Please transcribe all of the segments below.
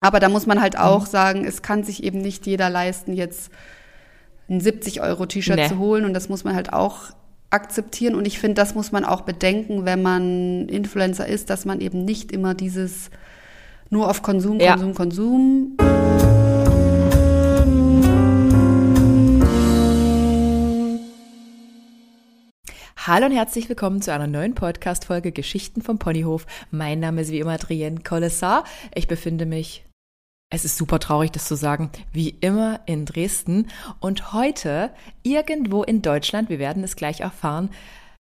Aber da muss man halt auch mhm. sagen, es kann sich eben nicht jeder leisten, jetzt ein 70 Euro T-Shirt nee. zu holen und das muss man halt auch akzeptieren und ich finde, das muss man auch bedenken, wenn man Influencer ist, dass man eben nicht immer dieses nur auf Konsum, Konsum, ja. Konsum. Hallo und herzlich willkommen zu einer neuen Podcast-Folge Geschichten vom Ponyhof. Mein Name ist wie immer Adrienne Collessar. Ich befinde mich es ist super traurig, das zu sagen, wie immer in Dresden. Und heute, irgendwo in Deutschland, wir werden es gleich erfahren,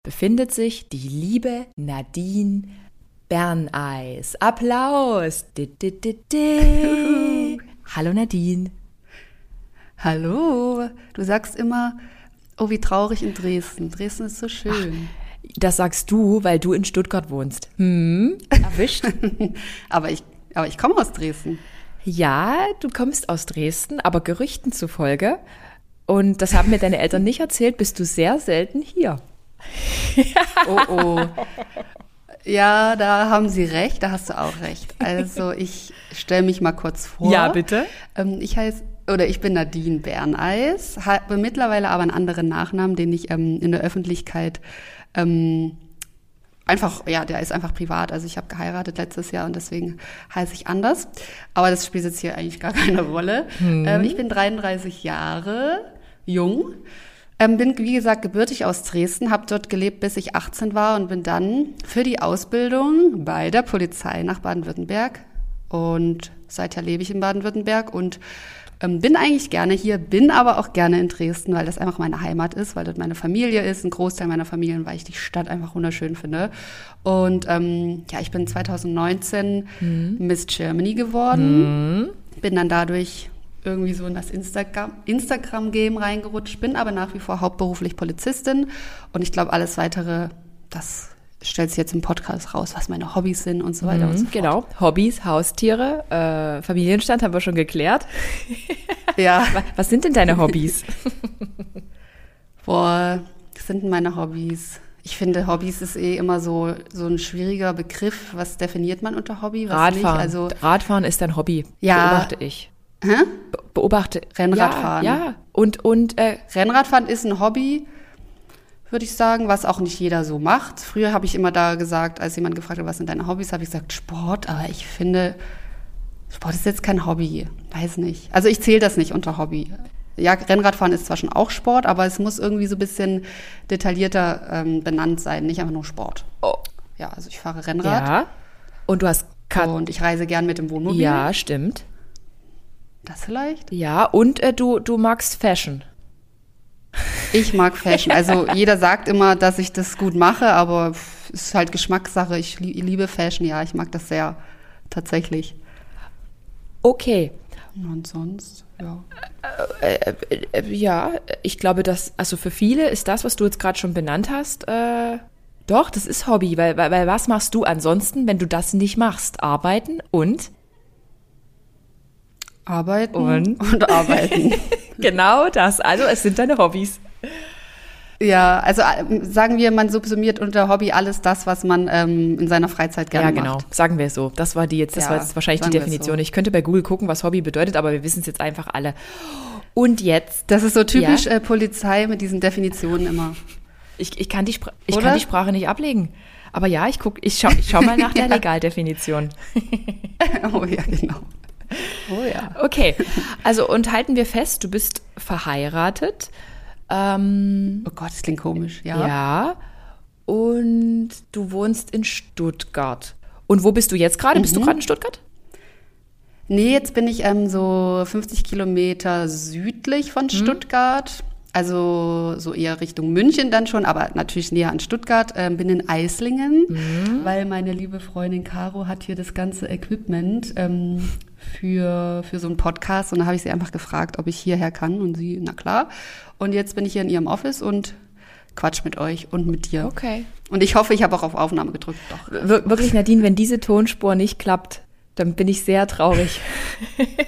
befindet sich die liebe Nadine Berneis. Applaus! Di, di, di, Hallo Nadine. Hallo. Du sagst immer, oh, wie traurig in Dresden. Dresden ist so schön. Ach, das sagst du, weil du in Stuttgart wohnst. Hm, erwischt. aber ich, aber ich komme aus Dresden. Ja, du kommst aus Dresden, aber Gerüchten zufolge, und das haben mir deine Eltern nicht erzählt, bist du sehr selten hier. oh oh. Ja, da haben Sie recht, da hast du auch recht. Also ich stelle mich mal kurz vor. Ja, bitte. Ähm, ich heiße, oder ich bin Nadine Berneis, habe mittlerweile aber einen anderen Nachnamen, den ich ähm, in der Öffentlichkeit ähm, einfach, ja, der ist einfach privat. Also ich habe geheiratet letztes Jahr und deswegen heiße ich anders. Aber das spielt jetzt hier eigentlich gar keine Rolle. Hm. Ähm, ich bin 33 Jahre jung. Ähm, bin, wie gesagt, gebürtig aus Dresden, habe dort gelebt, bis ich 18 war und bin dann für die Ausbildung bei der Polizei nach Baden-Württemberg. Und seither lebe ich in Baden-Württemberg und ähm, bin eigentlich gerne hier, bin aber auch gerne in Dresden, weil das einfach meine Heimat ist, weil dort meine Familie ist, ein Großteil meiner Familien, weil ich die Stadt einfach wunderschön finde. Und ähm, ja, ich bin 2019 mhm. Miss Germany geworden, mhm. bin dann dadurch irgendwie so in das Instagram, Instagram-Game reingerutscht, bin aber nach wie vor hauptberuflich Polizistin und ich glaube, alles weitere, das stellt sich jetzt im Podcast raus, was meine Hobbys sind und so weiter mhm, und so fort. Genau, Hobbys, Haustiere, äh, Familienstand haben wir schon geklärt. Ja. Was sind denn deine Hobbys? Boah, was sind denn meine Hobbys? Ich finde, Hobbys ist eh immer so, so ein schwieriger Begriff. Was definiert man unter Hobby? Was Radfahren. Also, Radfahren ist ein Hobby, ja. beobachte ich. Hä? beobachte. Rennradfahren. Ja, ja. Und, und äh, Rennradfahren ist ein Hobby, würde ich sagen, was auch nicht jeder so macht. Früher habe ich immer da gesagt, als jemand gefragt hat, was sind deine Hobbys, habe ich gesagt Sport, aber ich finde, Sport ist jetzt kein Hobby, weiß nicht. Also ich zähle das nicht unter Hobby. Ja, Rennradfahren ist zwar schon auch Sport, aber es muss irgendwie so ein bisschen detaillierter ähm, benannt sein, nicht einfach nur Sport. Oh. Ja, also ich fahre Rennrad. Ja. Und du hast Kat und ich reise gern mit dem Wohnmobil. Ja, stimmt. Das vielleicht? Ja, und äh, du, du magst Fashion. Ich mag Fashion. Also jeder sagt immer, dass ich das gut mache, aber es ist halt Geschmackssache. Ich liebe Fashion, ja, ich mag das sehr tatsächlich. Okay. Und sonst, ja. Äh, äh, äh, ja, ich glaube, dass, also für viele ist das, was du jetzt gerade schon benannt hast, doch, das ist Hobby, weil, weil, weil was machst du ansonsten, wenn du das nicht machst? Arbeiten und? Arbeiten und, und arbeiten. genau das. Also es sind deine Hobbys. Ja, also äh, sagen wir, man subsumiert unter Hobby alles das, was man ähm, in seiner Freizeit gerne macht. Ja, genau. Macht. Sagen wir es so. Das war die jetzt, das ja, war jetzt wahrscheinlich die Definition. So. Ich könnte bei Google gucken, was Hobby bedeutet, aber wir wissen es jetzt einfach alle. Und jetzt. Das ist so typisch ja? äh, Polizei mit diesen Definitionen immer. Ich, ich, kann, die ich kann die Sprache nicht ablegen. Aber ja, ich guck, ich schau, ich schau mal nach der Legaldefinition. oh ja, genau. Oh ja. Okay, also und halten wir fest, du bist verheiratet. Ähm, oh Gott, das klingt komisch, ja. Ja. Und du wohnst in Stuttgart. Und wo bist du jetzt gerade? Mhm. Bist du mhm. gerade in Stuttgart? Nee, jetzt bin ich ähm, so 50 Kilometer südlich von mhm. Stuttgart. Also so eher Richtung München dann schon, aber natürlich näher an Stuttgart. Ähm, bin in Eislingen, mhm. weil meine liebe Freundin Caro hat hier das ganze Equipment ähm, für, für so einen Podcast. Und da habe ich sie einfach gefragt, ob ich hierher kann. Und sie, na klar. Und jetzt bin ich hier in ihrem Office und quatsch mit euch und mit dir. Okay. Und ich hoffe, ich habe auch auf Aufnahme gedrückt. Doch. Wir wirklich, Nadine, wenn diese Tonspur nicht klappt, dann bin ich sehr traurig.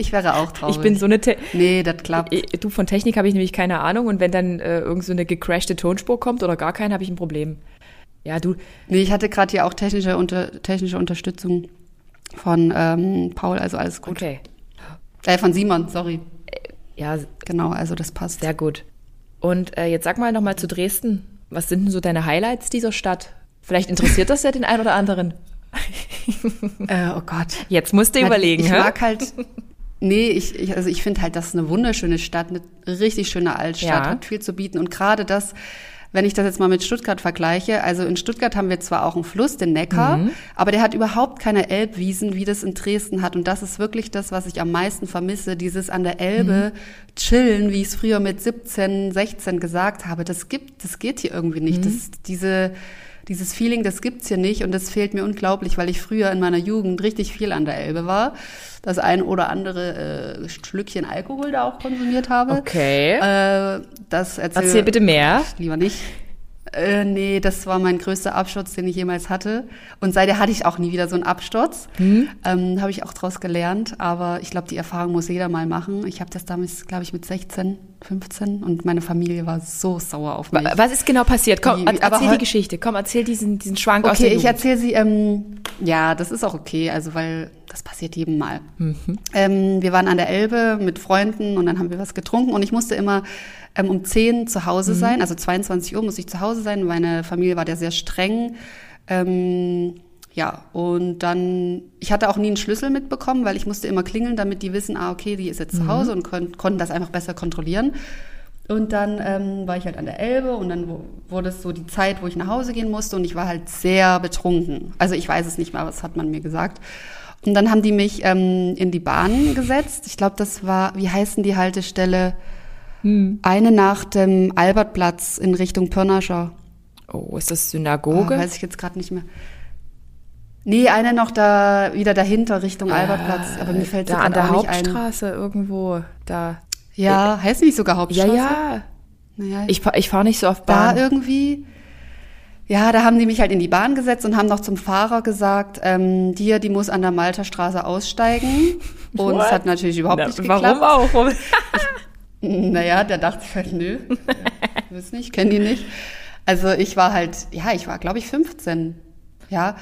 Ich wäre auch traurig. Ich bin so eine. Te nee, das klappt. Du, von Technik habe ich nämlich keine Ahnung. Und wenn dann äh, irgend so eine gecrashte Tonspur kommt oder gar keine, habe ich ein Problem. Ja, du. Nee, ich hatte gerade hier auch technische, unter, technische Unterstützung. Von ähm, Paul, also alles gut. Okay. Äh, von Simon, sorry. Ja, Genau, also das passt. sehr gut. Und äh, jetzt sag mal nochmal zu Dresden. Was sind denn so deine Highlights dieser Stadt? Vielleicht interessiert das ja den einen oder anderen. Äh, oh Gott. Jetzt musst du überlegen, Ich hä? mag halt. Nee, ich, ich also ich finde halt, das ist eine wunderschöne Stadt, eine richtig schöne Altstadt, Ja. hat viel zu bieten. Und gerade das, wenn ich das jetzt mal mit Stuttgart vergleiche, also in Stuttgart haben wir zwar auch einen Fluss, den Neckar, Mhm. aber der hat überhaupt keine Elbwiesen, wie das in Dresden hat. Und das ist wirklich das, was ich am meisten vermisse, dieses an der Elbe Mhm. chillen, wie ich es früher mit 17, 16 gesagt habe. Das gibt, das geht hier irgendwie Mhm. nicht. Das, diese, dieses Feeling, das gibt's hier nicht und das fehlt mir unglaublich, weil ich früher in meiner Jugend richtig viel an der Elbe war. Das ein oder andere äh, Schlückchen Alkohol da auch konsumiert habe. Okay. Äh, das erzähl, Erzähl bitte mehr. Lieber nicht. Äh, nee, das war mein größter Absturz, den ich jemals hatte. Und seitdem hatte ich auch nie wieder so einen Absturz. Hm? Ähm, habe ich auch draus gelernt. Aber ich glaube, die Erfahrung muss jeder mal machen. Ich habe das damals, glaube ich, mit 16, 15 und meine Familie war so sauer auf mich. Wa- Was ist genau passiert? Komm, Die- er- erzähl die Geschichte. Komm, erzähl diesen, diesen Schwank aus der Okay, ich erzähle sie, ähm, ja, das ist auch okay, also weil das passiert jedem Mal. Mhm. Ähm, wir waren an der Elbe mit Freunden und dann haben wir was getrunken und ich musste immer ähm, um 10 zu Mhm. Hause sein, also 22 Uhr muss ich zu Hause sein. Meine Familie war da sehr streng. Ähm, ja, und dann, ich hatte auch nie einen Schlüssel mitbekommen, weil ich musste immer klingeln, damit die wissen, ah, okay, die ist jetzt zu Hause und kon konnten das einfach besser kontrollieren. Und dann ähm, war ich halt an der Elbe und dann wurde es so die Zeit, wo ich nach Hause gehen musste und ich war halt sehr betrunken. Also ich weiß es nicht mehr, was hat man mir gesagt. Und dann haben die mich ähm, in die Bahn gesetzt. Ich glaube, das war, wie heißen die Haltestelle? Eine nach dem Albertplatz in Richtung Pirnascher. Oh, ist das Oh, Synagoge? weiß ich jetzt gerade nicht mehr. Nee, eine noch da, wieder dahinter Richtung Albertplatz. Aber mir fällt da sie an der auch nicht ein. Hauptstraße irgendwo. Da. Ja, heißt nicht sogar Ja, Hauptstraße? ja. Naja, Ich, ich fahre nicht so oft da Bahn. irgendwie. Ja, da haben die mich halt in die Bahn gesetzt und haben noch zum Fahrer gesagt, ähm, dir, die muss an der Malterstraße aussteigen. Und es hat natürlich überhaupt Na, nicht geklappt. warum auch? Warum- Naja, der dachte sich halt, nö, ich weiß nicht, kenne die nicht. Also ich war halt, ja, ich war, glaube ich, 15. Ja,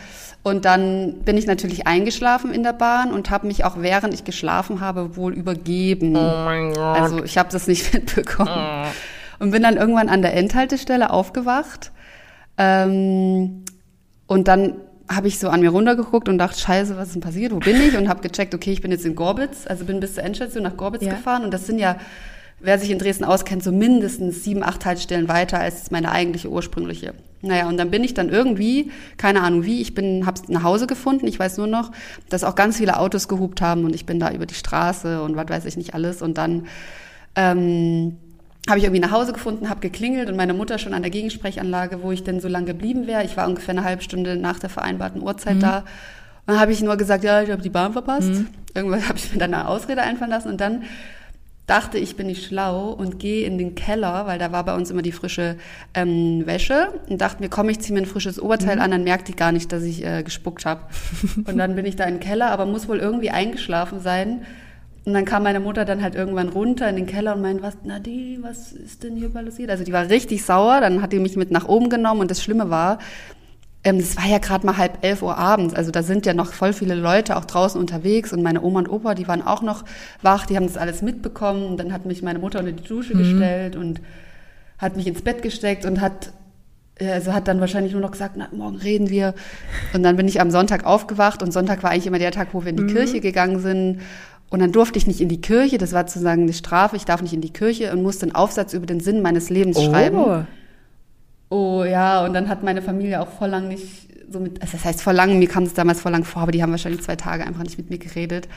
und dann bin ich natürlich eingeschlafen in der Bahn und habe mich auch während ich geschlafen habe wohl übergeben. Oh mein Gott. Also ich habe das nicht mitbekommen. Und bin dann irgendwann an der Endhaltestelle aufgewacht. Ähm, und dann habe ich so an mir runtergeguckt und dachte, scheiße, was ist denn passiert? Wo bin ich? Und habe gecheckt, okay, ich bin jetzt in Gorbitz. Also bin bis zur Endstation nach Gorbitz Ja. gefahren. Und das sind ja, wer sich in Dresden auskennt, so mindestens sieben, acht Haltestellen weiter als meine eigentliche ursprüngliche. Naja, und dann bin ich dann irgendwie, keine Ahnung wie, ich bin, hab's nach Hause gefunden. Ich weiß nur noch, dass auch ganz viele Autos gehupt haben und ich bin da über die Straße und was weiß ich nicht alles. Und dann ähm, habe ich irgendwie nach Hause gefunden, habe geklingelt und meine Mutter schon an der Gegensprechanlage, wo ich denn so lange geblieben wäre. Ich war ungefähr eine halbe Stunde nach der vereinbarten Uhrzeit da. Und dann habe ich nur gesagt, ja, ich habe die Bahn verpasst. Irgendwann habe ich mir dann eine Ausrede einfallen lassen und dann dachte ich, bin ich schlau und gehe in den Keller, weil da war bei uns immer die frische ähm, Wäsche und dachte mir, komm, ich ziehe mir ein frisches Oberteil an, dann merkt die gar nicht, dass ich äh, gespuckt habe. und dann bin ich da in den Keller, aber muss wohl irgendwie eingeschlafen sein. Und dann kam meine Mutter dann halt irgendwann runter in den Keller und meinte, was, Nadine, was ist denn hier passiert? Also die war richtig sauer, dann hat die mich mit nach oben genommen und das Schlimme war, ähm, das war ja gerade mal halb elf Uhr abends, also da sind ja noch voll viele Leute auch draußen unterwegs und meine Oma und Opa, die waren auch noch wach, die haben das alles mitbekommen. Und dann hat mich meine Mutter unter die Dusche gestellt und hat mich ins Bett gesteckt und hat äh, also hat dann wahrscheinlich nur noch gesagt, na, morgen reden wir. Und dann bin ich am Sonntag aufgewacht und Sonntag war eigentlich immer der Tag, wo wir in die Kirche gegangen sind. Und dann durfte ich nicht in die Kirche, das war sozusagen eine Strafe, ich darf nicht in die Kirche und musste einen Aufsatz über den Sinn meines Lebens schreiben. Oh. Ja, und dann hat meine Familie auch voll lang nicht so mit, also das heißt voll lang, mir kam es damals voll lang vor, aber die haben wahrscheinlich zwei Tage einfach nicht mit mir geredet.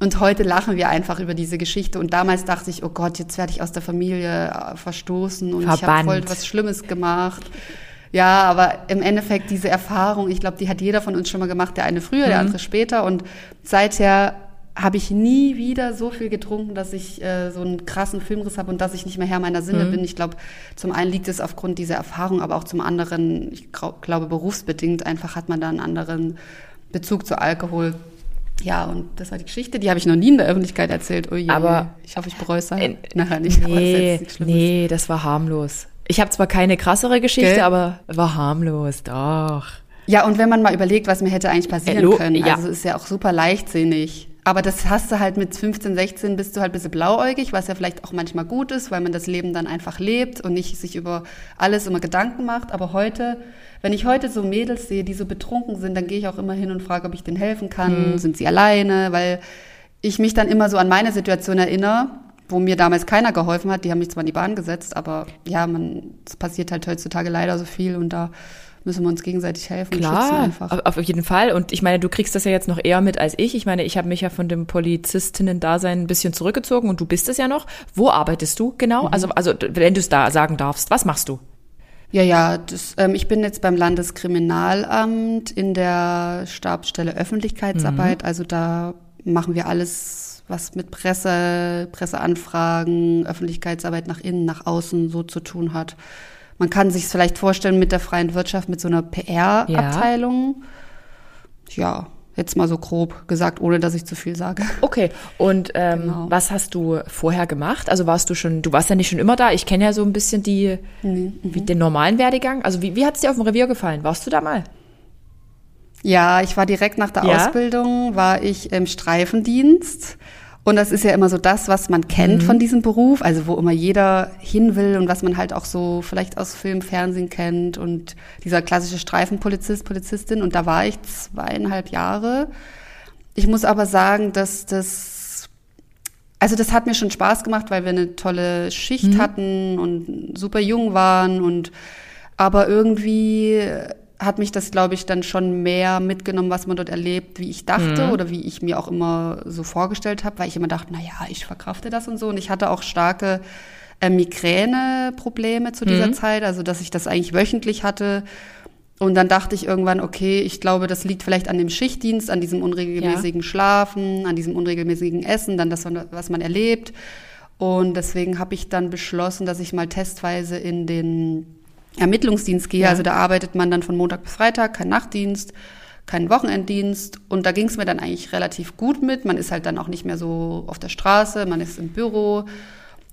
Und heute lachen wir einfach über diese Geschichte. Und damals dachte ich, oh Gott, jetzt werde ich aus der Familie äh, verstoßen und ich habe Verbannt. voll was Schlimmes gemacht. Ja, aber im Endeffekt diese Erfahrung, ich glaube, die hat jeder von uns schon mal gemacht, der eine früher, der andere später. Und seither habe ich nie wieder so viel getrunken, dass ich äh, so einen krassen Filmriss habe und dass ich nicht mehr Herr meiner Sinne bin. Ich glaube, zum einen liegt es aufgrund dieser Erfahrung, aber auch zum anderen, ich glaube, berufsbedingt einfach hat man da einen anderen Bezug zu Alkohol. Ja, und das war die Geschichte, die habe ich noch nie in der Öffentlichkeit erzählt. Oh je, Aber- ich hoffe, ich bereue es Äh, nachher nicht. Nee, nee, das war harmlos. Ich habe zwar keine krassere Geschichte, Gell? aber war harmlos, doch. Ja, und wenn man mal überlegt, was mir hätte eigentlich passieren Äh, können, ja. also ist ja auch super leichtsinnig. Aber das hast du halt mit 15, 16 bist du halt ein bisschen blauäugig, was ja vielleicht auch manchmal gut ist, weil man das Leben dann einfach lebt und nicht sich über alles immer Gedanken macht. Aber heute, wenn ich heute so Mädels sehe, die so betrunken sind, dann gehe ich auch immer hin und frage, ob ich denen helfen kann. Sind sie alleine? Weil ich mich dann immer so an meine Situation erinnere, wo mir damals keiner geholfen hat. Die haben mich zwar in die Bahn gesetzt, aber ja, man, es passiert halt heutzutage leider so viel und da müssen wir uns gegenseitig helfen und schützen Klar, einfach. auf, auf jeden Fall. Und ich meine, du kriegst das ja jetzt noch eher mit als ich. Ich meine, ich habe mich ja von dem Polizistinnen-Dasein ein bisschen zurückgezogen und du bist es ja noch. Wo arbeitest du genau? Mhm. Also, also wenn du es da sagen darfst, was machst du? Ja, ja, das, ähm, ich bin jetzt beim Landeskriminalamt in der Stabsstelle Öffentlichkeitsarbeit. Also da machen wir alles, was mit Presse, Presseanfragen, Öffentlichkeitsarbeit nach innen, nach außen so zu tun hat. Man kann sich vielleicht vorstellen mit der freien Wirtschaft, mit so einer PR-Abteilung. Ja. jetzt mal so grob gesagt, ohne dass ich zu viel sage. Okay, und ähm, Genau. was hast du vorher gemacht? Also warst du schon, du warst ja nicht schon immer da. Ich kenne ja so ein bisschen die, wie den normalen Werdegang. Also wie, wie hat es dir auf dem Revier gefallen? Warst du da mal? Ja, ich war direkt nach der Ja? Ausbildung, war ich im Streifendienst. Und das ist ja immer so das, was man kennt von diesem Beruf, also wo immer jeder hin will und was man halt auch so vielleicht aus Film, Fernsehen kennt und dieser klassische Streifenpolizist, Polizistin. Und da war ich zweieinhalb Jahre. Ich muss aber sagen, dass das, also das hat mir schon Spaß gemacht, weil wir eine tolle Schicht hatten und super jung waren und aber irgendwie hat mich das, glaube ich, dann schon mehr mitgenommen, was man dort erlebt, wie ich dachte oder wie ich mir auch immer so vorgestellt habe, weil ich immer dachte, na ja, ich verkrafte das und so. Und ich hatte auch starke äh, Migräne-Probleme zu dieser Zeit, also dass ich das eigentlich wöchentlich hatte. Und dann dachte ich irgendwann, okay, ich glaube, das liegt vielleicht an dem Schichtdienst, an diesem unregelmäßigen Schlafen, an diesem unregelmäßigen Essen, dann das, was man erlebt. Und deswegen habe ich dann beschlossen, dass ich mal testweise in den Ermittlungsdienst gehe. Ja. Also da arbeitet man dann von Montag bis Freitag, kein Nachtdienst, kein Wochenenddienst. Und da ging es mir dann eigentlich relativ gut mit. Man ist halt dann auch nicht mehr so auf der Straße, man ist im Büro.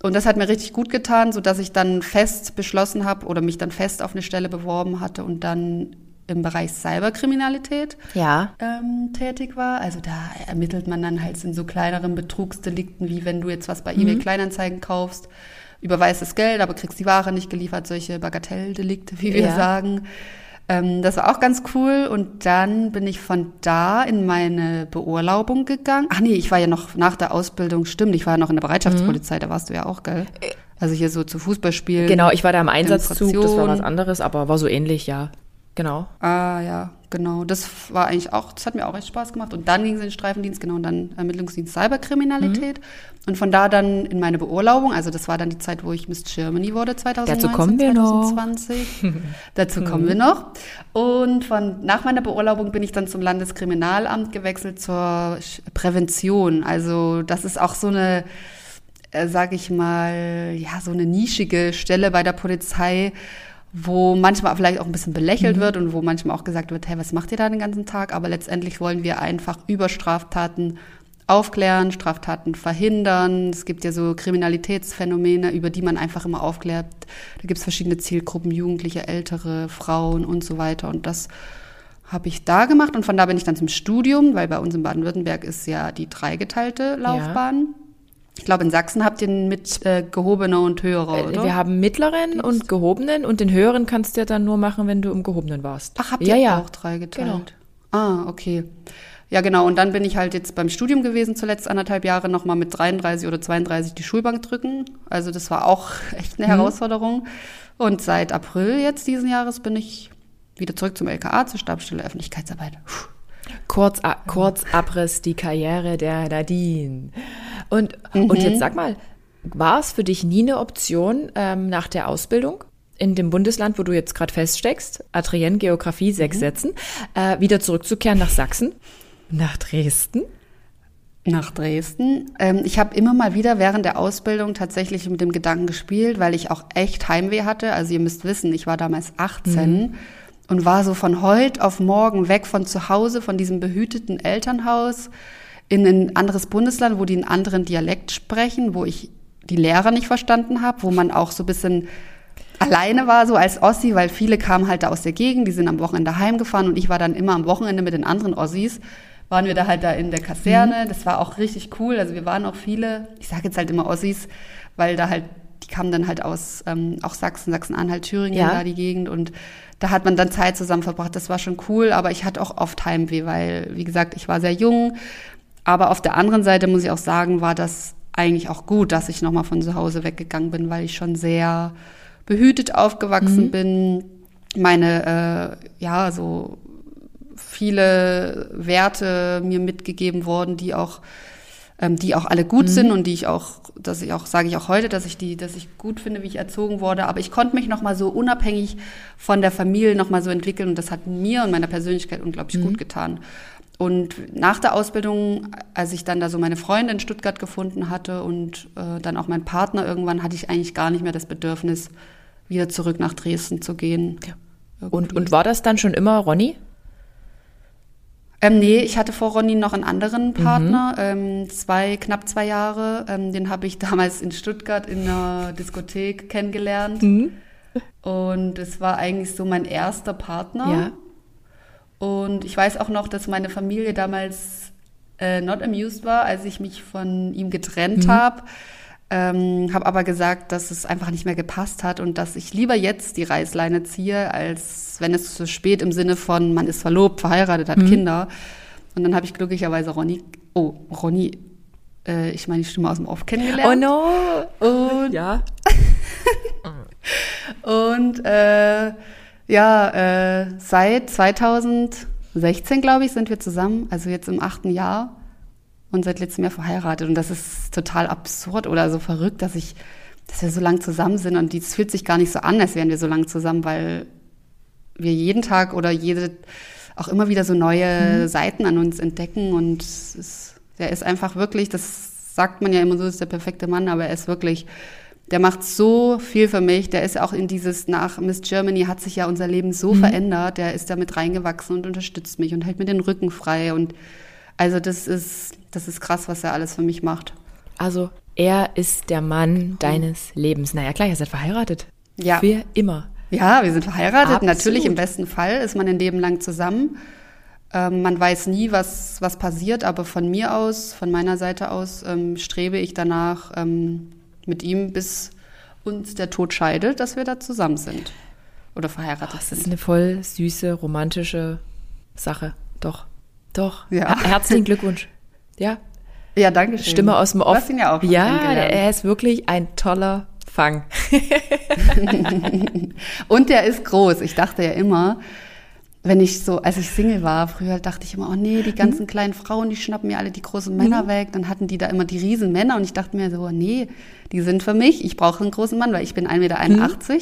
Und das hat mir richtig gut getan, so dass ich dann fest beschlossen habe oder mich dann fest auf eine Stelle beworben hatte und dann im Bereich Cyberkriminalität Ja. ähm, tätig war. Also da ermittelt man dann halt in so kleineren Betrugsdelikten, wie wenn du jetzt was bei eBay Kleinanzeigen kaufst, überweist Geld, aber kriegst die Ware nicht geliefert, solche Bagatelldelikte, wie wir Ja. sagen. Ähm, das war auch ganz cool. Und dann bin ich von da in meine Beurlaubung gegangen. Ach nee, ich war ja noch nach der Ausbildung, stimmt, ich war ja noch in der Bereitschaftspolizei, da warst du ja auch, gell? Also hier so zu Fußballspielen. Genau, ich war da im Einsatzzug, das war was anderes, aber war so ähnlich, ja. Genau. Ah, ja, genau. Das war eigentlich auch, das hat mir auch echt Spaß gemacht. Und dann ging es in den Streifendienst, genau, und dann Ermittlungsdienst Cyberkriminalität. Und von da dann in meine Beurlaubung, also das war dann die Zeit, wo ich Miss Germany wurde, 2019, Dazu kommen wir noch. 2020. Dazu kommen wir noch. Und von, nach meiner Beurlaubung bin ich dann zum Landeskriminalamt gewechselt zur Prävention. Also das ist auch so eine, äh, sag ich mal, ja, so eine nischige Stelle bei der Polizei, wo manchmal vielleicht auch ein bisschen belächelt wird und wo manchmal auch gesagt wird, hey, was macht ihr da den ganzen Tag? Aber letztendlich wollen wir einfach über Straftaten aufklären, Straftaten verhindern. Es gibt ja so Kriminalitätsphänomene, über die man einfach immer aufklärt. Da gibt es verschiedene Zielgruppen, Jugendliche, Ältere, Frauen und so weiter. Und das habe ich da gemacht und von da bin ich dann zum Studium, weil bei uns in Baden-Württemberg ist ja die dreigeteilte Laufbahn. Ich glaube, in Sachsen habt ihr mit äh, gehobener und höherer, Äh, oder? Wir haben mittleren und gehobenen und den höheren kannst du ja dann nur machen, wenn du im gehobenen warst. Ach, habt ja, ihr ja. auch drei geteilt? Genau. Ah, okay. Ja, genau. Und dann bin ich halt jetzt beim Studium gewesen, zuletzt anderthalb Jahre nochmal mit 33 oder 32 die Schulbank drücken. Also das war auch echt eine Mhm. Herausforderung. Und seit April jetzt diesen Jahres bin ich wieder zurück zum LKA, zur Stabsstelle Öffentlichkeitsarbeit. Puh. Kurz, kurz Abriss die Karriere der Nadine. Und, und jetzt sag mal, war es für dich nie eine Option ähm, nach der Ausbildung in dem Bundesland, wo du jetzt gerade feststeckst, Adrienne Geografie, sechs Sätzen, äh, wieder zurückzukehren nach Sachsen, nach Dresden? nach Dresden. Ähm, ich habe immer mal wieder während der Ausbildung tatsächlich mit dem Gedanken gespielt, weil ich auch echt Heimweh hatte. Also ihr müsst wissen, ich war damals 18 und war so von heute auf morgen weg von zu Hause, von diesem behüteten Elternhaus in ein anderes Bundesland, wo die einen anderen Dialekt sprechen, wo ich die Lehrer nicht verstanden habe, wo man auch so ein bisschen alleine war, so als Ossi, weil viele kamen halt da aus der Gegend, die sind am Wochenende heimgefahren und ich war dann immer am Wochenende mit den anderen Ossis. Waren wir da halt da in der Kaserne. Das war auch richtig cool. Also wir waren auch viele, ich sage jetzt halt immer Ossis, weil da halt, die kamen dann halt aus ähm, auch Sachsen, Sachsen-Anhalt, Thüringen, Ja. da die Gegend und da hat man dann Zeit zusammen verbracht. Das war schon cool, aber ich hatte auch oft Heimweh, weil, wie gesagt, ich war sehr jung. Aber auf der anderen Seite muss ich auch sagen, war das eigentlich auch gut, dass ich nochmal von zu Hause weggegangen bin, weil ich schon sehr behütet aufgewachsen bin. Meine, äh, ja, so viele Werte mir mitgegeben worden, die auch ähm, die auch alle gut sind und die ich auch, dass ich auch sage ich auch heute, dass ich die, dass ich gut finde, wie ich erzogen wurde. Aber ich konnte mich noch mal so unabhängig von der Familie noch mal so entwickeln und das hat mir und meiner Persönlichkeit unglaublich gut getan. Und nach der Ausbildung, als ich dann da so meine Freunde in Stuttgart gefunden hatte und äh, dann auch meinen Partner irgendwann, hatte ich eigentlich gar nicht mehr das Bedürfnis, wieder zurück nach Dresden zu gehen. Und, Irgendwie. und war das dann schon immer Ronny? Ähm, nee, ich hatte vor Ronny noch einen anderen Partner, ähm, zwei, knapp zwei Jahre. Ähm, den habe ich damals in Stuttgart in einer Diskothek kennengelernt. Und es war eigentlich so mein erster Partner. Ja. Und ich weiß auch noch, dass meine Familie damals äh, not amused war, als ich mich von ihm getrennt habe. Ähm, habe aber gesagt, dass es einfach nicht mehr gepasst hat und dass ich lieber jetzt die Reißleine ziehe, als wenn es zu spät im Sinne von man ist verlobt, verheiratet, hat Kinder. Und dann habe ich glücklicherweise Ronny, oh, Ronny, äh, ich meine die Stimme aus dem Off Oh kennengelernt. no! Und Ja. Und äh, ja, äh, seit 2016, glaube ich, sind wir zusammen, also jetzt im achten Jahr und seit letztem Jahr verheiratet. Und das ist total absurd oder so verrückt, dass ich, dass wir so lang zusammen sind und es fühlt sich gar nicht so an, als wären wir so lang zusammen, weil wir jeden Tag oder jede auch immer wieder so neue Seiten an uns entdecken und es ist, der ist einfach wirklich, das sagt man ja immer so, ist der perfekte Mann, aber er ist wirklich, der macht so viel für mich. Der ist auch in dieses nach Miss Germany hat sich ja unser Leben so verändert. Der ist da mit reingewachsen und unterstützt mich und hält mir den Rücken frei und also das ist das ist krass, was er alles für mich macht. Also, er ist der Mann deines Lebens. Naja, klar, ihr seid verheiratet. Ja. Für immer. Ja, wir sind verheiratet. Absolut. Natürlich, im besten Fall ist man ein Leben lang zusammen. Ähm, man weiß nie, was, was passiert, aber von mir aus, von meiner Seite aus, ähm, strebe ich danach ähm, mit ihm, bis uns der Tod scheidet, dass wir da zusammen sind. Oder verheiratet Das ist sind. eine voll süße, romantische Sache. Doch. Doch. Ja. Her- Herzlichen Glückwunsch. Ja. Ja, danke schön. Stimme aus dem Off. Du hast ihn ja auch Ja, er ist wirklich ein toller Fang. Und der ist groß. Ich dachte ja immer, wenn ich so, als ich Single war, früher dachte ich immer, oh nee, die ganzen kleinen Frauen, die schnappen mir alle die großen Männer weg. Dann hatten die da immer die riesen Männer und ich dachte mir so, nee, die sind für mich. Ich brauche einen großen Mann, weil ich bin 1,81 Meter.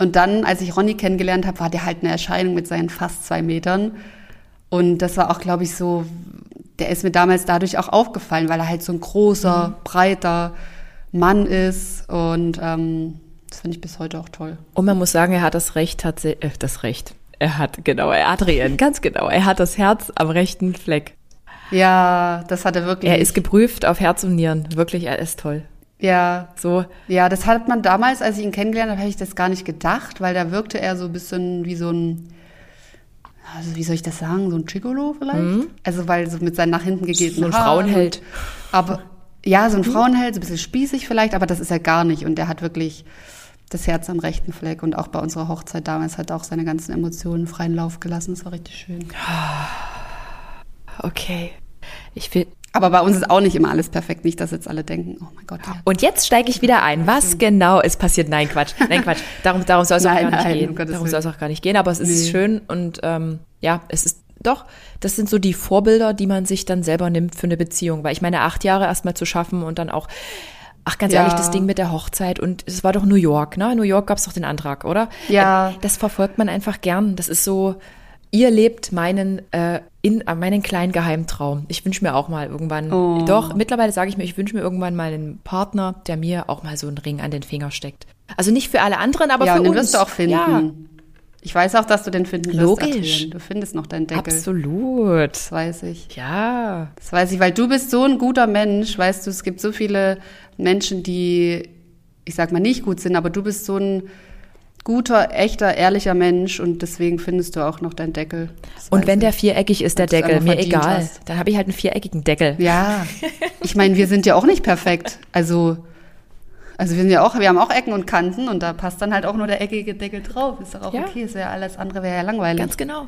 Und dann, als ich Ronny kennengelernt habe, war der halt eine Erscheinung mit seinen fast zwei Metern. Und das war auch, glaube ich, so, der ist mir damals dadurch auch aufgefallen, weil er halt so ein großer, breiter Mann ist. Und ähm, das finde ich bis heute auch toll. Und man muss sagen, er hat das Recht tatsächlich, äh, das Recht. Er hat, genau, er Adrian, ganz genau. Er hat das Herz am rechten Fleck. Ja, das hat er wirklich. Er ist geprüft auf Herz und Nieren. Wirklich, er ist toll. ja, So, ja, das hat man damals, als ich ihn kennengelernt habe, habe ich das gar nicht gedacht, weil da wirkte er so ein bisschen wie so ein, also wie soll ich das sagen, so ein Gigolo vielleicht? Also weil so mit seinen nach hinten gegelten Mhm. so ein Haaren. Frauenheld. Aber ja, so ein Frauenheld, so ein bisschen spießig vielleicht, aber das ist er gar nicht. Und der hat wirklich das Herz am rechten Fleck. Und auch bei unserer Hochzeit damals hat er auch seine ganzen Emotionen freien Lauf gelassen. Das war richtig schön. Okay. Ich will, Aber bei uns ist auch nicht immer alles perfekt. Nicht, dass jetzt alle denken, oh mein Gott, ja. Und jetzt steige ich wieder ein. Was genau ist passiert? Nein, Quatsch. Nein, Quatsch. Darum, darum soll es auch Nein, gar nicht nein, gehen. um Darum soll es auch gar nicht gehen. Aber es ist Nee. schön und ähm, ja, es ist doch, das sind so die Vorbilder, die man sich dann selber nimmt für eine Beziehung. Weil ich meine, acht Jahre erstmal zu schaffen und dann auch, ach ganz Ja. ehrlich, das Ding mit der Hochzeit und es war doch New York, ne? New York gab es doch den Antrag, oder? Ja. Das verfolgt man einfach gern. Das ist so, ihr lebt meinen, äh, in, äh, meinen kleinen Geheimtraum. Ich wünsche mir auch mal irgendwann, Oh. doch, mittlerweile sage ich mir, ich wünsche mir irgendwann mal einen Partner, der mir auch mal so einen Ring an den Finger steckt. Also nicht für alle anderen, aber ja, für und den uns. wirst du auch finden. Ja, Ich weiß auch, dass du den finden wirst. Logisch. Adrian. Du findest noch deinen Deckel. absolut. Das weiß ich. Ja. Das weiß ich, weil du bist so ein guter Mensch, weißt du, es gibt so viele Menschen, die, ich sag mal, nicht gut sind, aber du bist so ein, guter, echter, ehrlicher Mensch und deswegen findest du auch noch deinen Deckel. Das Und wenn ich. der viereckig ist, der Deckel, mir egal. hast. Dann habe ich halt einen viereckigen Deckel. Ja, ich meine, wir sind ja auch nicht perfekt. Also, also wir sind ja auch, wir haben auch Ecken und Kanten und da passt dann halt auch nur der eckige Deckel drauf. Ist doch auch Ja. okay. Es wäre alles andere wäre ja langweilig. Ganz genau.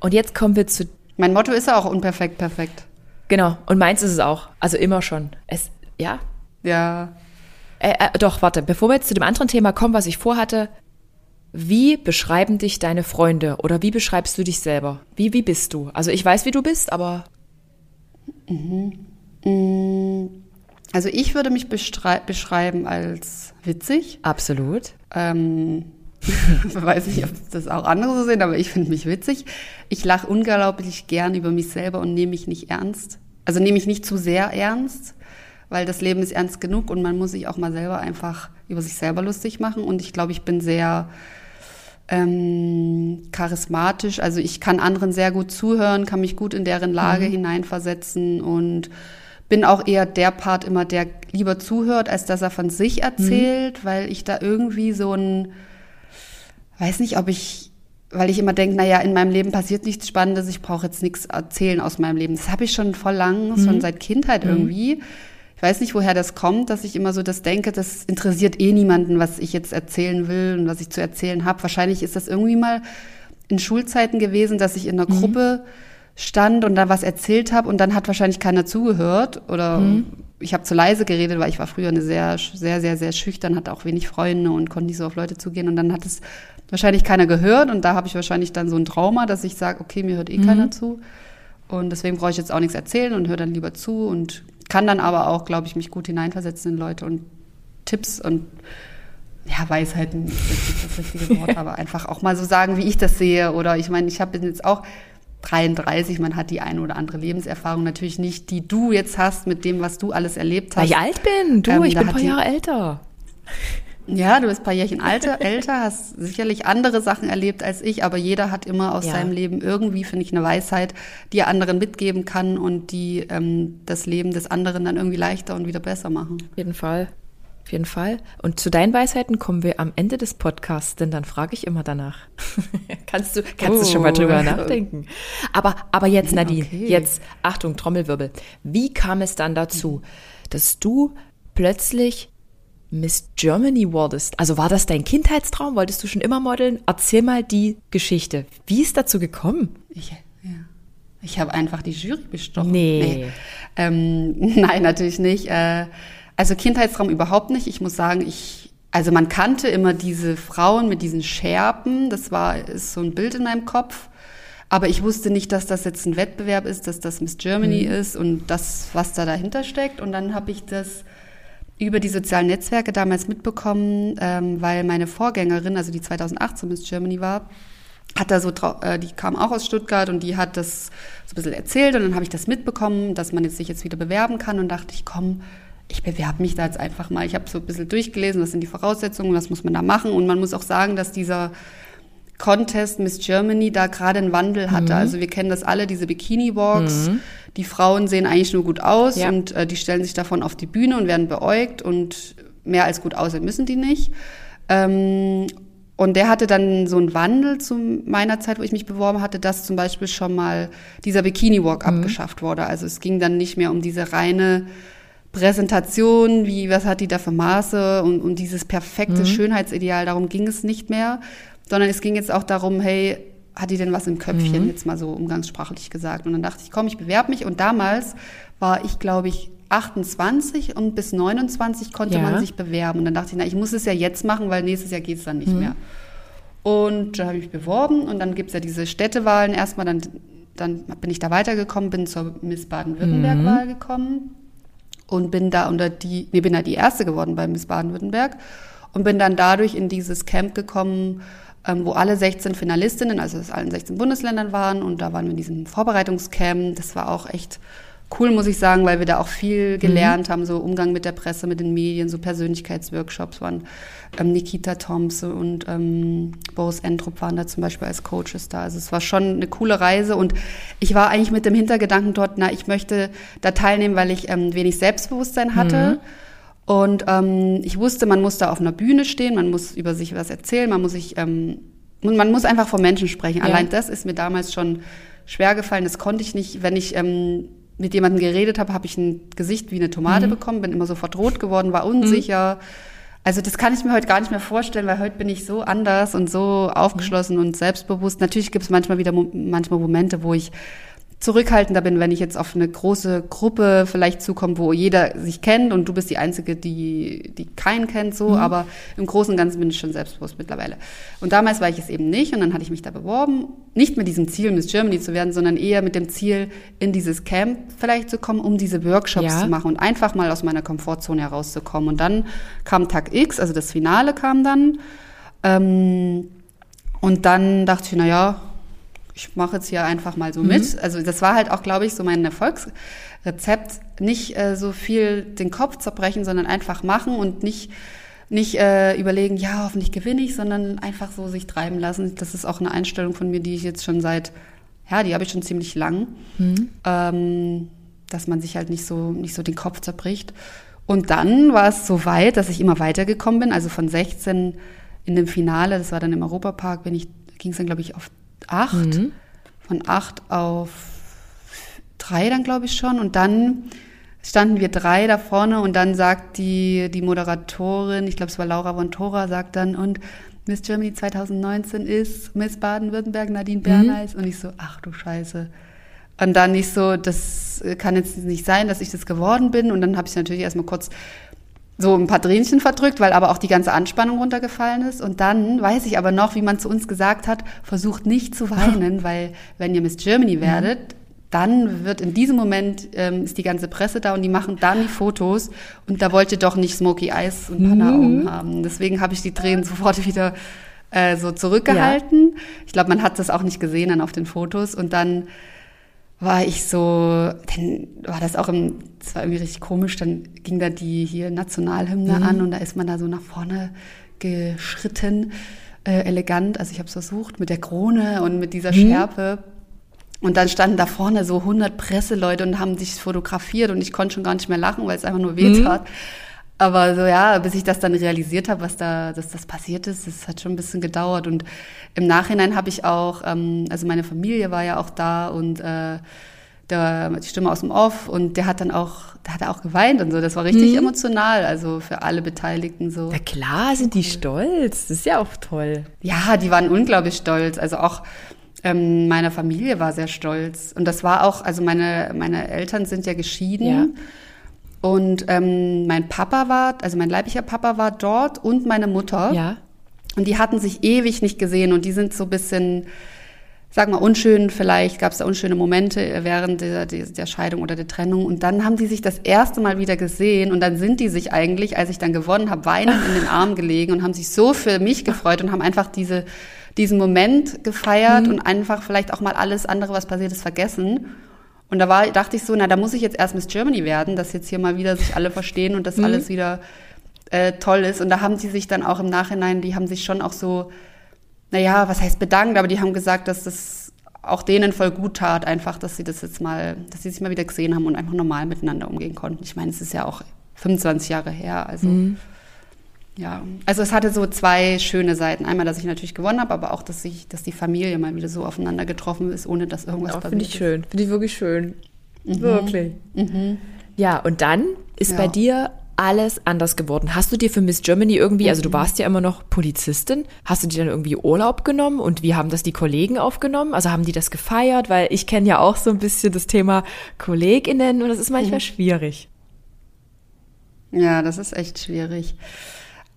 Und jetzt kommen wir zu mein Motto ist ja auch unperfekt, perfekt. Genau, und meins ist es auch. Also immer schon. Es, ja. Ja. Äh, äh, doch, warte, bevor wir jetzt zu dem anderen Thema kommen, was ich vorhatte, wie beschreiben dich deine Freunde oder wie beschreibst du dich selber? Wie, wie bist du? Also ich weiß, wie du bist, aber Also ich würde mich beschreiben als witzig. absolut. Ähm, ich weiß nicht, ob das auch andere so sehen, aber ich finde mich witzig. Ich lache unglaublich gern über mich selber und nehme mich nicht ernst. Also nehme ich nicht zu sehr ernst, weil das Leben ist ernst genug und man muss sich auch mal selber einfach über sich selber lustig machen. Und ich glaube, ich bin sehr ähm, charismatisch. Also ich kann anderen sehr gut zuhören, kann mich gut in deren Lage hineinversetzen und bin auch eher der Part immer, der lieber zuhört, als dass er von sich erzählt, weil ich da irgendwie so ein, weiß nicht, ob ich, weil ich immer denke, naja, in meinem Leben passiert nichts Spannendes, ich brauche jetzt nichts erzählen aus meinem Leben. Das habe ich schon voll lang, schon seit Kindheit irgendwie. Ich weiß nicht, woher das kommt, dass ich immer so das denke, das interessiert eh niemanden, was ich jetzt erzählen will und was ich zu erzählen habe. Wahrscheinlich ist das irgendwie mal in Schulzeiten gewesen, dass ich in einer Gruppe stand und da was erzählt habe und dann hat wahrscheinlich keiner zugehört oder ich habe zu leise geredet, weil ich war früher eine sehr, sehr, sehr, sehr schüchtern, hatte auch wenig Freunde und konnte nicht so auf Leute zugehen und dann hat es wahrscheinlich keiner gehört und da habe ich wahrscheinlich dann so ein Trauma, dass ich sage, okay, mir hört eh keiner zu und deswegen brauche ich jetzt auch nichts erzählen und höre dann lieber zu und kann dann aber auch, glaube ich, mich gut hineinversetzen in Leute und Tipps und ja, Weisheiten ist jetzt nicht das richtige Wort, aber einfach auch mal so sagen, wie ich das sehe. Oder ich meine, ich habe jetzt auch 33, man hat die eine oder andere Lebenserfahrung, natürlich nicht, die du jetzt hast mit dem, was du alles erlebt Weil hast. ich alt bin. Du, Ähm, ich bin ein paar Jahre älter. Ja, du bist ein paar Jährchen alter, älter, hast sicherlich andere Sachen erlebt als ich, aber jeder hat immer aus Ja. seinem Leben irgendwie, finde ich, eine Weisheit, die er anderen mitgeben kann und die ähm, das Leben des anderen dann irgendwie leichter und wieder besser machen. Auf jeden Fall. Auf jeden Fall. Und zu deinen Weisheiten kommen wir am Ende des Podcasts, denn dann frage ich immer danach. kannst du, kannst du schon mal Oh. drüber nachdenken. Aber, aber jetzt, Nadine, Okay. jetzt, Achtung, Trommelwirbel. Wie kam es dann dazu, dass du plötzlich Miss Germany wurdest? Also war das dein Kindheitstraum? Wolltest du schon immer modeln? Erzähl mal die Geschichte. Wie ist dazu gekommen? Ich, ja. ich habe einfach die Jury bestochen. Nee. Ähm, nein, natürlich nicht. Äh, also Kindheitstraum überhaupt nicht. Ich muss sagen, ich, also man kannte immer diese Frauen mit diesen Scherben. Das war ist so ein Bild in meinem Kopf. Aber ich wusste nicht, dass das jetzt ein Wettbewerb ist, dass das Miss Germany ist und das, was da dahinter steckt. Und dann habe ich das über die sozialen Netzwerke damals mitbekommen, ähm, weil meine Vorgängerin, also die 2018 Miss Germany war, hat da so, äh, die kam auch aus Stuttgart und die hat das so ein bisschen erzählt und dann habe ich das mitbekommen, dass man jetzt sich jetzt wieder bewerben kann und dachte ich, komm, ich bewerbe mich da jetzt einfach mal. Ich habe so ein bisschen durchgelesen, was sind die Voraussetzungen, was muss man da machen und man muss auch sagen, dass dieser Contest Miss Germany da gerade einen Wandel hatte. Also wir kennen das alle, diese Bikini-Walks. Die Frauen sehen eigentlich nur gut aus Ja. und äh, die stellen sich davon auf die Bühne und werden beäugt und mehr als gut aussehen müssen die nicht. Ähm, und der hatte dann so einen Wandel zu meiner Zeit, wo ich mich beworben hatte, dass zum Beispiel schon mal dieser Bikini-Walk abgeschafft wurde. Also es ging dann nicht mehr um diese reine Präsentation, wie, was hat die da für Maße und, und dieses perfekte Schönheitsideal, darum ging es nicht mehr, sondern es ging jetzt auch darum, hey, hat die denn was im Köpfchen, jetzt mal so umgangssprachlich gesagt. Und dann dachte ich, komm, ich bewerbe mich. Und damals war ich, glaube ich, 28 und bis 29 konnte Ja. man sich bewerben. Und dann dachte ich, na, ich muss es ja jetzt machen, weil nächstes Jahr geht es dann nicht mehr. Und da habe ich mich beworben und dann gibt's ja diese Städtewahlen erstmal, dann, dann bin ich da weitergekommen, bin zur Miss Baden-Württemberg-Wahl gekommen und bin da unter die, nee, bin da die erste geworden bei Miss Baden-Württemberg und bin dann dadurch in dieses Camp gekommen, ähm, wo alle 16 Finalistinnen, also aus allen 16 Bundesländern waren und da waren wir in diesem Vorbereitungscamp. Das war auch echt cool, muss ich sagen, weil wir da auch viel gelernt haben, so Umgang mit der Presse, mit den Medien, so Persönlichkeitsworkshops waren. Ähm, Nikita Thompson und ähm, Boris Entrup waren da zum Beispiel als Coaches da. Also es war schon eine coole Reise und ich war eigentlich mit dem Hintergedanken dort, na, ich möchte da teilnehmen, weil ich ähm, wenig Selbstbewusstsein hatte. Und ähm, ich wusste, man muss da auf einer Bühne stehen, man muss über sich was erzählen, man muss sich, ähm, man muss einfach vor Menschen sprechen. Ja. Allein das ist mir damals schon schwer gefallen. Das konnte ich nicht, wenn ich ähm, mit jemandem geredet habe, habe ich ein Gesicht wie eine Tomate mhm. bekommen, bin immer sofort rot geworden, war unsicher. Mhm. Also das kann ich mir heute gar nicht mehr vorstellen, weil heute bin ich so anders und so aufgeschlossen mhm. und selbstbewusst. Natürlich gibt es manchmal wieder manchmal Momente, wo ich zurückhaltender bin, wenn ich jetzt auf eine große Gruppe vielleicht zukomme, wo jeder sich kennt und du bist die Einzige, die, die keinen kennt, so. Mhm. Aber im Großen und Ganzen bin ich schon selbstbewusst mittlerweile. Und damals war ich es eben nicht und dann hatte ich mich da beworben. Nicht mit diesem Ziel, Miss Germany zu werden, sondern eher mit dem Ziel, in dieses Camp vielleicht zu kommen, um diese Workshops ja. zu machen und einfach mal aus meiner Komfortzone herauszukommen. Und dann kam Tag X, also das Finale kam dann. Ähm, und dann dachte ich, na ja, ich mache jetzt hier einfach mal so mhm. mit. Also das war halt auch, glaube ich, so mein Erfolgsrezept. Nicht äh, so viel den Kopf zerbrechen, sondern einfach machen und nicht nicht äh, überlegen, ja, hoffentlich gewinne ich, sondern einfach so sich treiben lassen. Das ist auch eine Einstellung von mir, die ich jetzt schon seit, ja, die habe ich schon ziemlich lang, mhm. ähm, dass man sich halt nicht so nicht so den Kopf zerbricht. Und dann war es so weit, dass ich immer weitergekommen bin. Also von 16 in dem Finale, das war dann im Europapark, bin ich, ging es dann glaube ich auf acht. Mhm. Von acht auf drei dann, glaube ich, schon. Und dann standen wir drei da vorne und dann sagt die, die Moderatorin, ich glaube, es war Laura von Tora, sagt dann, und Miss Germany 2019 ist Miss Baden-Württemberg, Nadine Berneis. Mhm. Und ich so, ach du Scheiße. Und dann nicht so, das kann jetzt nicht sein, dass ich das geworden bin. Und dann habe ich natürlich erstmal kurz so ein paar Tränchen verdrückt, weil aber auch die ganze Anspannung runtergefallen ist. Und dann weiß ich aber noch, wie man zu uns gesagt hat, versucht nicht zu weinen, weil wenn ihr Miss Germany werdet, mhm. dann wird in diesem Moment ähm, ist die ganze Presse da und die machen dann die Fotos und da wollte doch nicht Smoky Eyes und Panna-Augen mhm. haben. Deswegen habe ich die Tränen sofort wieder äh, so zurückgehalten. Ja. Ich glaube, man hat das auch nicht gesehen dann auf den Fotos und dann war ich so, dann war das auch im, das war irgendwie richtig komisch, dann ging da die hier Nationalhymne mhm. an und da ist man da so nach vorne geschritten, äh, elegant, also ich habe es versucht, mit der Krone und mit dieser mhm. Schärpe. Und dann standen da vorne so 100 Presseleute und haben sich fotografiert und ich konnte schon gar nicht mehr lachen, weil es einfach nur weh tat. Mhm. Aber so ja, bis ich das dann realisiert habe, was da, dass das passiert ist, das hat schon ein bisschen gedauert. Und im Nachhinein habe ich auch, ähm, also meine Familie war ja auch da und äh, der, die Stimme aus dem Off und der hat dann auch, der hat auch geweint und so. Das war richtig mhm. emotional, also für alle Beteiligten so. Na klar, sind die stolz. Das ist ja auch toll. Ja, die waren unglaublich stolz. Also auch ähm, meine Familie war sehr stolz. Und das war auch, also meine, meine Eltern sind ja geschieden. Ja. Und ähm, mein Papa war, also mein leiblicher Papa war dort und meine Mutter. Ja. Und die hatten sich ewig nicht gesehen und die sind so ein bisschen, sag mal, unschön, vielleicht gab es da unschöne Momente während der, der Scheidung oder der Trennung. Und dann haben die sich das erste Mal wieder gesehen und dann sind die sich eigentlich, als ich dann gewonnen habe, weinend in den Arm gelegen und haben sich so für mich gefreut und haben einfach diese, diesen Moment gefeiert mhm. und einfach vielleicht auch mal alles andere, was passiert ist, vergessen. Und da war, dachte ich so, na, da muss ich jetzt erst Miss Germany werden, dass jetzt hier mal wieder sich alle verstehen und das mhm. alles wieder äh, toll ist. Und da haben die sich dann auch im Nachhinein, die haben sich schon auch so, naja, was heißt bedankt, aber die haben gesagt, dass das auch denen voll gut tat, einfach, dass sie das jetzt mal, dass sie sich mal wieder gesehen haben und einfach normal miteinander umgehen konnten. Ich meine, es ist ja auch 25 Jahre her, also. Mhm. Ja, also es hatte so zwei schöne Seiten. Einmal, dass ich natürlich gewonnen habe, aber auch, dass ich, dass die Familie mal wieder so aufeinander getroffen ist, ohne dass irgendwas ja, passiert. Finde ich schön, finde ich wirklich schön. Mhm. Wirklich. Mhm. Ja, und dann ist ja. bei dir alles anders geworden. Hast du dir für Miss Germany irgendwie, also du mhm. warst ja immer noch Polizistin, hast du dir dann irgendwie Urlaub genommen und wie haben das die Kollegen aufgenommen? Also haben die das gefeiert? Weil ich kenne ja auch so ein bisschen das Thema KollegInnen und das ist manchmal mhm. schwierig. Ja, das ist echt schwierig.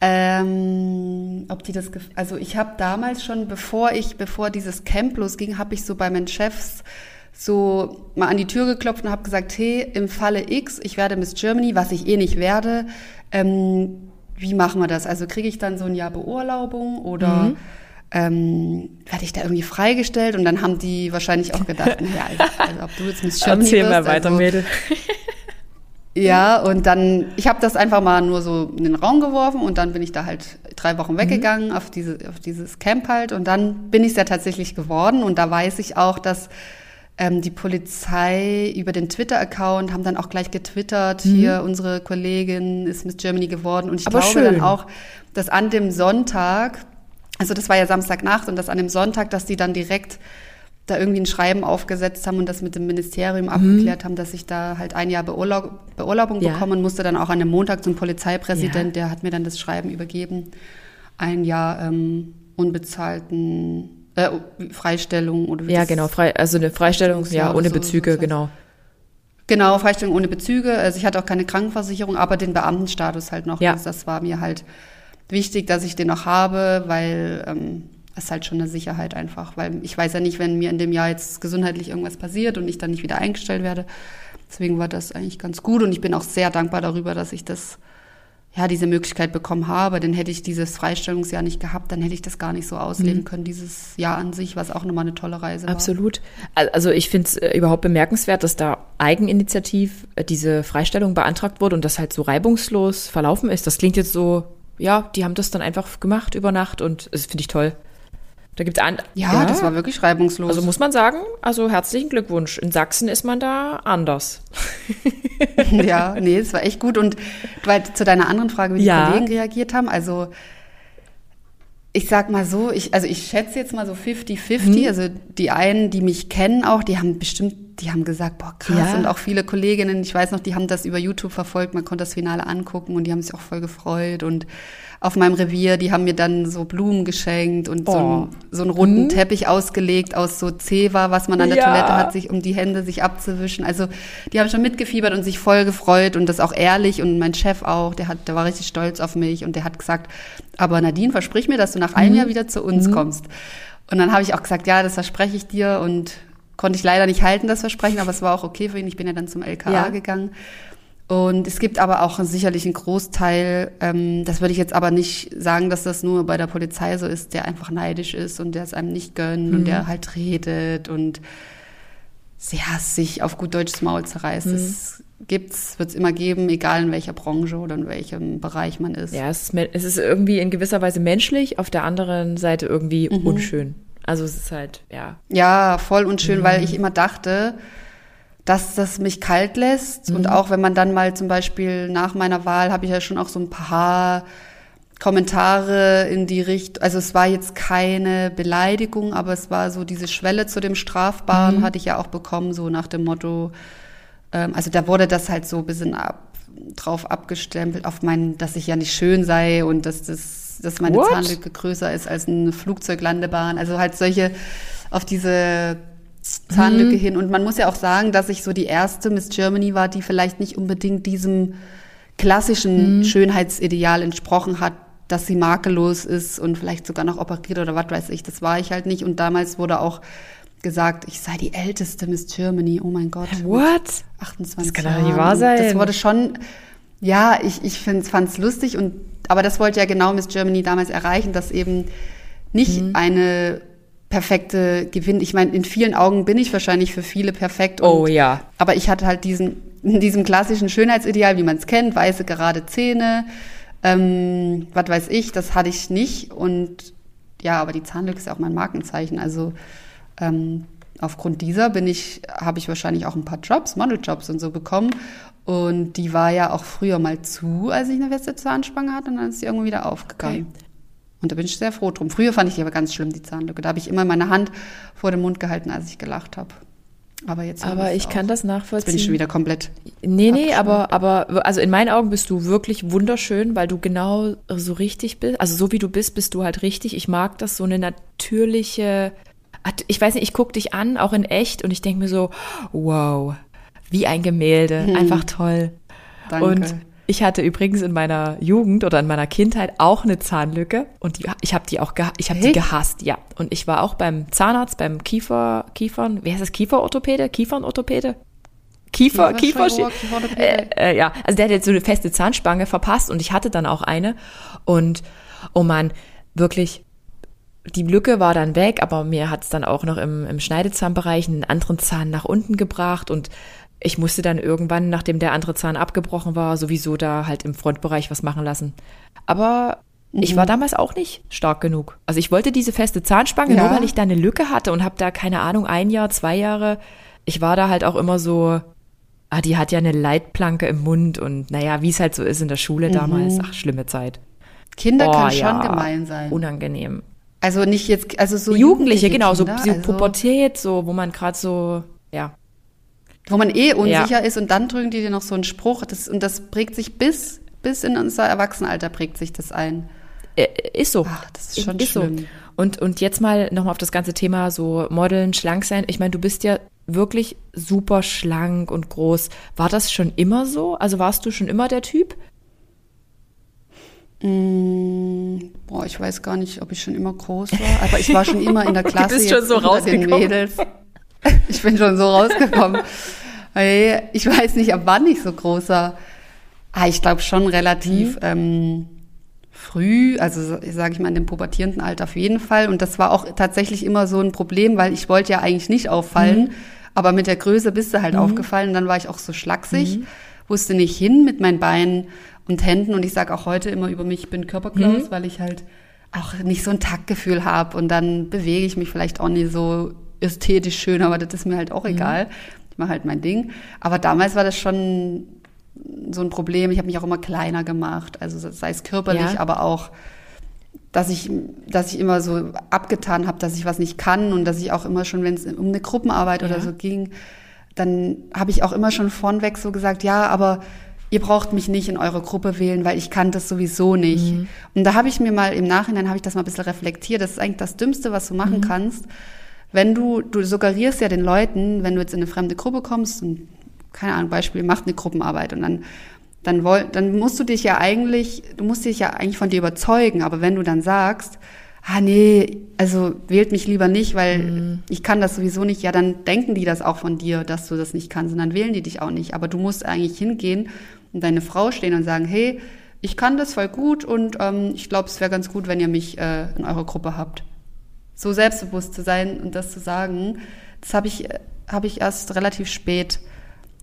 Ähm, ob die das, also ich habe damals schon, bevor ich, bevor dieses Camp losging, habe ich so bei meinen Chefs so mal an die Tür geklopft und habe gesagt, hey, im Falle X, ich werde Miss Germany, was ich eh nicht werde, ähm, wie machen wir das? Also kriege ich dann so ein Jahr Beurlaubung oder mhm. ähm, werde ich da irgendwie freigestellt? Und dann haben die wahrscheinlich auch gedacht, naja, also, also ob du jetzt Miss Germany Erzähl wirst, mal weiter, also, Mädel. Ja, und dann, ich habe das einfach mal nur so in den Raum geworfen und dann bin ich da halt drei Wochen weggegangen mhm. auf, diese, auf dieses Camp halt und dann bin ich es ja tatsächlich geworden und da weiß ich auch, dass ähm, die Polizei über den Twitter-Account haben dann auch gleich getwittert, Mhm. hier unsere Kollegin ist Miss Germany geworden. Und ich Aber glaube schön. dann auch, dass an dem Sonntag, also das war ja Samstagnacht und dass an dem Sonntag, dass die dann direkt da irgendwie ein Schreiben aufgesetzt haben und das mit dem Ministerium abgeklärt haben, dass ich da halt ein Jahr Beurlaub, Beurlaubung Mhm. Ja. bekomme und musste dann auch an dem Montag zum Polizeipräsident, Ja. der hat mir dann das Schreiben übergeben, ein Jahr ähm, unbezahlten äh, Freistellung oder wie Ja, genau, frei, also eine Freistellung, ja, ohne so- Bezüge, so- so- genau. Genau, Freistellung ohne Bezüge. Also ich hatte auch keine Krankenversicherung, aber den Beamtenstatus halt noch. Ja. Das war mir halt wichtig, dass ich den noch habe, weil ähm, ist halt schon eine Sicherheit einfach. Weil ich weiß ja nicht, wenn mir in dem Jahr jetzt gesundheitlich irgendwas passiert und ich dann nicht wieder eingestellt werde. Deswegen war das eigentlich ganz gut und ich bin auch sehr dankbar darüber, dass ich das ja, diese Möglichkeit bekommen habe, denn hätte ich dieses Freistellungsjahr nicht gehabt, dann hätte ich das gar nicht so ausleben können, dieses Jahr an sich, was auch nochmal eine tolle Reise war. Absolut. Al- Also ich finde es äh, überhaupt bemerkenswert, dass da eigeninitiativ äh, diese Freistellung beantragt wurde und das halt so reibungslos verlaufen ist. Das klingt jetzt so, ja, die haben das dann einfach gemacht über Nacht und das finde ich toll. Da gibt's an. Ja, das war wirklich reibungslos. Also muss man sagen, also herzlichen Glückwunsch. In Sachsen ist man da anders. ja, nee, es war echt gut. Und weil zu deiner anderen Frage, wie die Ja. Kollegen reagiert haben, also ich sag mal so, ich, also ich schätze jetzt mal so 50-50. Mhm. Also die einen, die mich kennen auch, die haben bestimmt, die haben gesagt, boah, krass. Ja. Und auch viele Kolleginnen, ich weiß noch, die haben das über YouTube verfolgt, man konnte das Finale angucken und die haben sich auch voll gefreut. Und auf meinem Revier, die haben mir dann so Blumen geschenkt und so, Oh. einen, so einen runden Teppich ausgelegt aus so Zewa, was man an der Ja. Toilette hat, sich um die Hände sich abzuwischen. Also die haben schon mitgefiebert und sich voll gefreut und das auch ehrlich und mein Chef auch, der hat, der war richtig stolz auf mich und der hat gesagt, aber Nadine, versprich mir, dass du nach einem Jahr wieder zu uns kommst. Und dann habe ich auch gesagt, ja, das verspreche ich dir und konnte ich leider nicht halten, das Versprechen, aber es war auch okay für ihn. Ich bin ja dann zum LKA Ja. gegangen. Und es gibt aber auch sicherlich einen Großteil, ähm, das würde ich jetzt aber nicht sagen, dass das nur bei der Polizei so ist, der einfach neidisch ist und der es einem nicht gönnt und der halt redet und ja, sich auf gut deutsches Maul zerreißt. Es gibt's, wird es immer geben, egal in welcher Branche oder in welchem Bereich man ist. Ja, es ist, es ist irgendwie in gewisser Weise menschlich, auf der anderen Seite irgendwie unschön. Also es ist halt, ja. Ja, voll unschön, weil ich immer dachte, dass das mich kalt lässt. Und auch wenn man dann mal zum Beispiel nach meiner Wahl habe ich ja schon auch so ein paar Kommentare in die Richtung, also es war jetzt keine Beleidigung, aber es war so diese Schwelle zu dem Strafbaren hatte ich ja auch bekommen, so nach dem Motto, ähm, also da wurde das halt so ein bisschen ab, drauf abgestempelt, auf mein, dass ich ja nicht schön sei und dass das, dass meine What? Zahnlücke größer ist als eine Flugzeuglandebahn. Also halt solche, auf diese Zahnlücke hin. Und man muss ja auch sagen, dass ich so die erste Miss Germany war, die vielleicht nicht unbedingt diesem klassischen Schönheitsideal entsprochen hat, dass sie makellos ist und vielleicht sogar noch operiert oder was weiß ich. Das war ich halt nicht. Und damals wurde auch gesagt, ich sei die älteste Miss Germany. Oh mein Gott. What? 28 Das kann doch nicht wahr sein. Das wurde schon, ja, ich, ich fand es lustig und, aber das wollte ja genau Miss Germany damals erreichen, dass eben nicht Mhm. eine perfekte Gewinn. Ich meine, in vielen Augen bin ich wahrscheinlich für viele perfekt. Und, Oh ja. Aber ich hatte halt diesen, diesem klassischen Schönheitsideal, wie man es kennt, weiße gerade Zähne, ähm, was weiß ich, das hatte ich nicht. Und ja, aber die Zahnlücke ist ja auch mein Markenzeichen. Also ähm, aufgrund dieser bin ich, habe ich wahrscheinlich auch ein paar Jobs, Modeljobs und so bekommen. Und die war ja auch früher mal zu, als ich eine feste Zahnspange hatte, und dann ist sie irgendwann wieder aufgegangen. Okay. Und da bin ich sehr froh drum. Früher fand ich die aber ganz schlimm, die Zahnlücke. Da habe ich immer meine Hand vor dem Mund gehalten, als ich gelacht habe. Aber jetzt Aber ich kann auch. das Jetzt bin nachvollziehen. ich schon wieder komplett. Nee, nee, aber, aber, also in meinen Augen bist du wirklich wunderschön, weil du genau so richtig bist. Also so wie du bist, bist du halt richtig. Ich mag das, so eine natürliche, ich weiß nicht, ich gucke dich an, auch in echt, und ich denke mir so, wow, wie ein Gemälde, einfach toll. Danke. Und ich hatte übrigens in meiner Jugend oder in meiner Kindheit auch eine Zahnlücke und die, ich habe die auch ich habe die gehasst, ja. Und ich war auch beim Zahnarzt, beim Kiefer Kiefern, wie heißt das Kieferorthopäde, Kiefernorthopäde? Kiefer, Kiefer, Kieferorthopäde. äh, äh, ja, also der hat jetzt so eine feste Zahnspange verpasst und ich hatte dann auch eine und oh man, wirklich die Lücke war dann weg, aber mir hat's dann auch noch im, im Schneidezahnbereich einen anderen Zahn nach unten gebracht und ich musste dann irgendwann, nachdem der andere Zahn abgebrochen war, sowieso da halt im Frontbereich was machen lassen. Aber ich war damals auch nicht stark genug. Also ich wollte diese feste Zahnspange, Ja. nur weil ich da eine Lücke hatte und habe da, keine Ahnung, ein Jahr, zwei Jahre ich war da halt auch immer so, ah, die hat ja eine Leitplanke im Mund und naja, wie es halt so ist in der Schule Mhm. damals. Ach, schlimme Zeit. Kinder Oh, können schon ja, gemein sein. Unangenehm. Also nicht jetzt, also so Jugendliche, genau, so, Kinder, so also, Pubertät, so, wo man gerade so, ja. Wo man eh unsicher ist und dann drücken die dir noch so einen Spruch. Das, und das prägt sich bis, bis in unser Erwachsenenalter prägt sich das ein. Äh, Ist so. Ach, das ist schon ist schlimm. So. Und, und jetzt mal nochmal auf das ganze Thema so Modeln, schlank sein. Ich meine, du bist ja wirklich super schlank und groß. War das schon immer so? Also warst du schon immer der Typ? Mm, boah, ich weiß gar nicht, ob ich schon immer groß war, aber ich war schon immer in der Klasse bist schon so unter den rausgekommen. Mädels. Ich bin schon so rausgekommen. Ich weiß nicht, ab wann ich so groß war. Ah, ich glaube schon relativ ähm, früh, also sage ich mal in dem pubertierenden Alter auf jeden Fall. Und das war auch tatsächlich immer so ein Problem, weil ich wollte ja eigentlich nicht auffallen, aber mit der Größe bist du halt aufgefallen. Und dann war ich auch so schlaksig, wusste nicht hin mit meinen Beinen und Händen. Und ich sage auch heute immer über mich, ich bin Körperklaus, weil ich halt auch nicht so ein Taktgefühl habe. Und dann bewege ich mich vielleicht auch nicht so ästhetisch schön, aber das ist mir halt auch egal. Ich mache halt mein Ding. Aber damals war das schon so ein Problem. Ich habe mich auch immer kleiner gemacht, also sei es körperlich, Ja. aber auch, dass ich, dass ich immer so abgetan habe, dass ich was nicht kann und dass ich auch immer schon, wenn es um eine Gruppenarbeit oder Ja. so ging, dann habe ich auch immer schon vornweg so gesagt, ja, aber ihr braucht mich nicht in eure Gruppe wählen, weil ich kann das sowieso nicht. Und da habe ich mir mal im Nachhinein habe ich das mal ein bisschen reflektiert. Das ist eigentlich das Dümmste, was du machen kannst. Wenn du, du suggerierst ja den Leuten, wenn du jetzt in eine fremde Gruppe kommst und keine Ahnung, Beispiel, macht eine Gruppenarbeit und dann, dann, woll, dann musst du dich ja eigentlich, du musst dich ja eigentlich von dir überzeugen, aber wenn du dann sagst, ah nee, also wählt mich lieber nicht, weil ich kann das sowieso nicht, ja, dann denken die das auch von dir, dass du das nicht kannst. Und dann wählen die dich auch nicht. Aber du musst eigentlich hingehen und deine Frau stehen und sagen, hey, ich kann das voll gut und ähm, ich glaube, es wäre ganz gut, wenn ihr mich äh, in eurer Gruppe habt so selbstbewusst zu sein und das zu sagen, das habe ich, habe ich erst relativ spät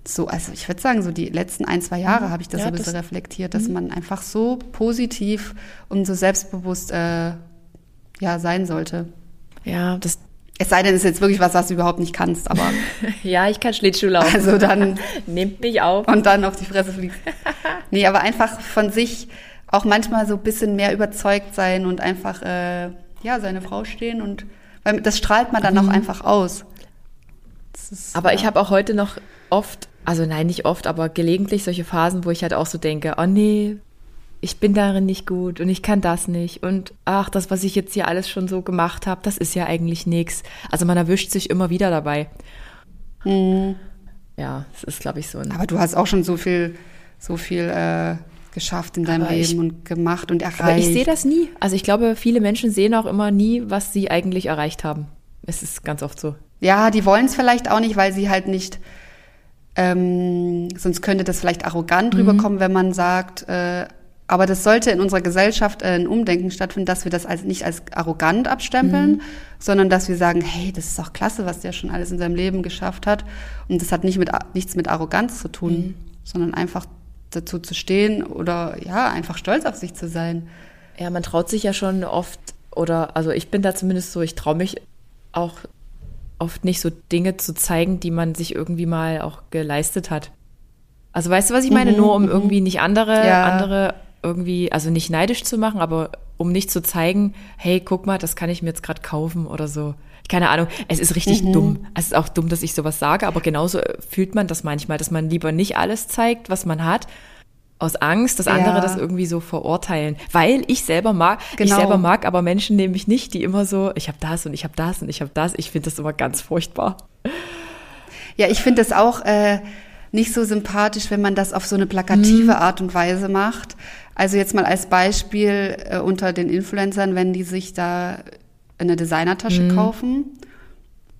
so, also ich würde sagen, so die letzten ein, zwei Jahre habe ich das Ja, so ein bisschen das- reflektiert, dass man einfach so positiv und so selbstbewusst äh, ja, sein sollte. Ja, das, Es sei denn, es ist jetzt wirklich was, was du überhaupt nicht kannst, aber ja, ich kann Schlittschuh laufen. also dann Nehmt mich auf. und dann auf die Fresse fliegst. Nee, aber einfach von sich auch manchmal so ein bisschen mehr überzeugt sein und einfach, äh, ja, seine Frau stehen und, weil das strahlt man dann auch einfach aus. Ist, Aber ja. ich habe auch heute noch oft, also nein, nicht oft, aber gelegentlich solche Phasen, wo ich halt auch so denke, oh nee, ich bin darin nicht gut und ich kann das nicht und ach, das, was ich jetzt hier alles schon so gemacht habe, das ist ja eigentlich nichts. Also man erwischt sich immer wieder dabei. Mhm. Ja, es ist, glaube ich, so ein. Aber du hast auch schon so viel, so viel äh, geschafft in deinem Aber ich- Leben und gemacht und erreicht. Aber ich sehe das nie. Also ich glaube, viele Menschen sehen auch immer nie, was sie eigentlich erreicht haben. Es ist ganz oft so. Ja, die wollen es vielleicht auch nicht, weil sie halt nicht, ähm, sonst könnte das vielleicht arrogant Mhm. rüberkommen, wenn man sagt, äh, aber das sollte in unserer Gesellschaft äh, ein Umdenken stattfinden, dass wir das als, nicht als arrogant abstempeln, Mhm. sondern dass wir sagen, hey, das ist doch klasse, was der schon alles in seinem Leben geschafft hat. Und das hat nicht mit, nichts mit Arroganz zu tun, Mhm. sondern einfach dazu zu stehen oder ja, einfach stolz auf sich zu sein. Ja, man traut sich ja schon oft, oder also ich bin da zumindest so, ich traue mich auch oft nicht so Dinge zu zeigen, die man sich irgendwie mal auch geleistet hat. Also weißt du, was ich meine? Nur um irgendwie nicht andere, Ja. andere irgendwie, also nicht neidisch zu machen, aber um nicht zu zeigen, hey, guck mal, das kann ich mir jetzt gerade kaufen oder so. Keine Ahnung, es ist richtig dumm. Es ist auch dumm, dass ich sowas sage, aber genauso äh, fühlt man das manchmal, dass man lieber nicht alles zeigt, was man hat, aus Angst, dass andere Ja. das irgendwie so verurteilen. Weil ich selber mag, ich Genau. selber mag aber Menschen nämlich nicht, die immer so, ich habe das und ich habe das und ich habe das. Ich finde das immer ganz furchtbar. Ja, ich finde es auch äh, nicht so sympathisch, wenn man das auf so eine plakative Mhm. Art und Weise macht. Also jetzt mal als Beispiel äh, unter den Influencern, wenn die sich da eine Designertasche Mhm. kaufen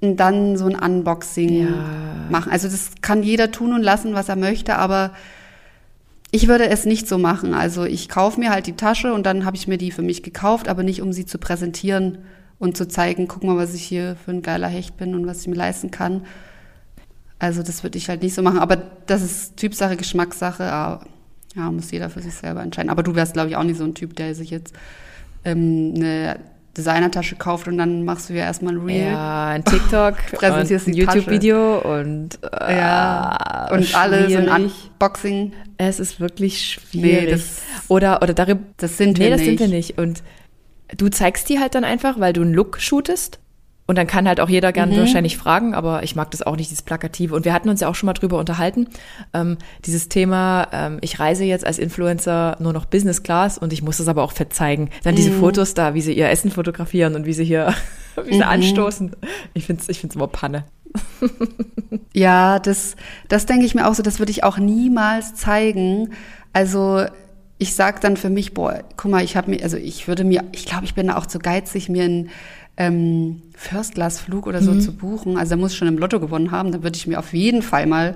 und dann so ein Unboxing Ja. machen. Also das kann jeder tun und lassen, was er möchte, aber ich würde es nicht so machen. Also ich kaufe mir halt die Tasche und dann habe ich mir die für mich gekauft, aber nicht um sie zu präsentieren und zu zeigen, guck mal, was ich hier für ein geiler Hecht bin und was ich mir leisten kann. Also das würde ich halt nicht so machen. Aber das ist Typsache, Geschmackssache. aber, Ja, muss jeder für sich selber entscheiden. Aber du wärst, glaube ich, auch nicht so ein Typ, der sich jetzt ähm, eine Designertasche kauft und dann machst du ja erstmal ein Reel. Ja, ein TikTok, präsentierst ein YouTube-Video und äh, ja und alle so ein Unboxing. Es ist wirklich schwierig. Nee, das, oder oder darüber. Das sind wir nee, nicht. das sind wir nicht. Und du zeigst die halt dann einfach, weil du einen Look shootest und dann kann halt auch jeder gern mhm. wahrscheinlich fragen, aber ich mag das auch nicht, dieses Plakative. Und wir hatten uns ja auch schon mal drüber unterhalten. Ähm, dieses Thema, ähm, ich reise jetzt als Influencer nur noch Business Class und ich muss das aber auch fett zeigen. Dann diese mhm. Fotos da, wie sie ihr Essen fotografieren und wie sie hier, wie sie mhm. anstoßen. Ich find's, ich find's immer Panne. ja, das, das denke ich mir auch so, das würde ich auch niemals zeigen. Also, ich sag dann für mich, boah, guck mal, ich habe mir, also ich würde mir, ich glaube, ich bin da auch zu geizig, mir ein ähm, First-Class-Flug oder so mhm. zu buchen. Also da muss ich schon im Lotto gewonnen haben. Da würde ich mir auf jeden Fall mal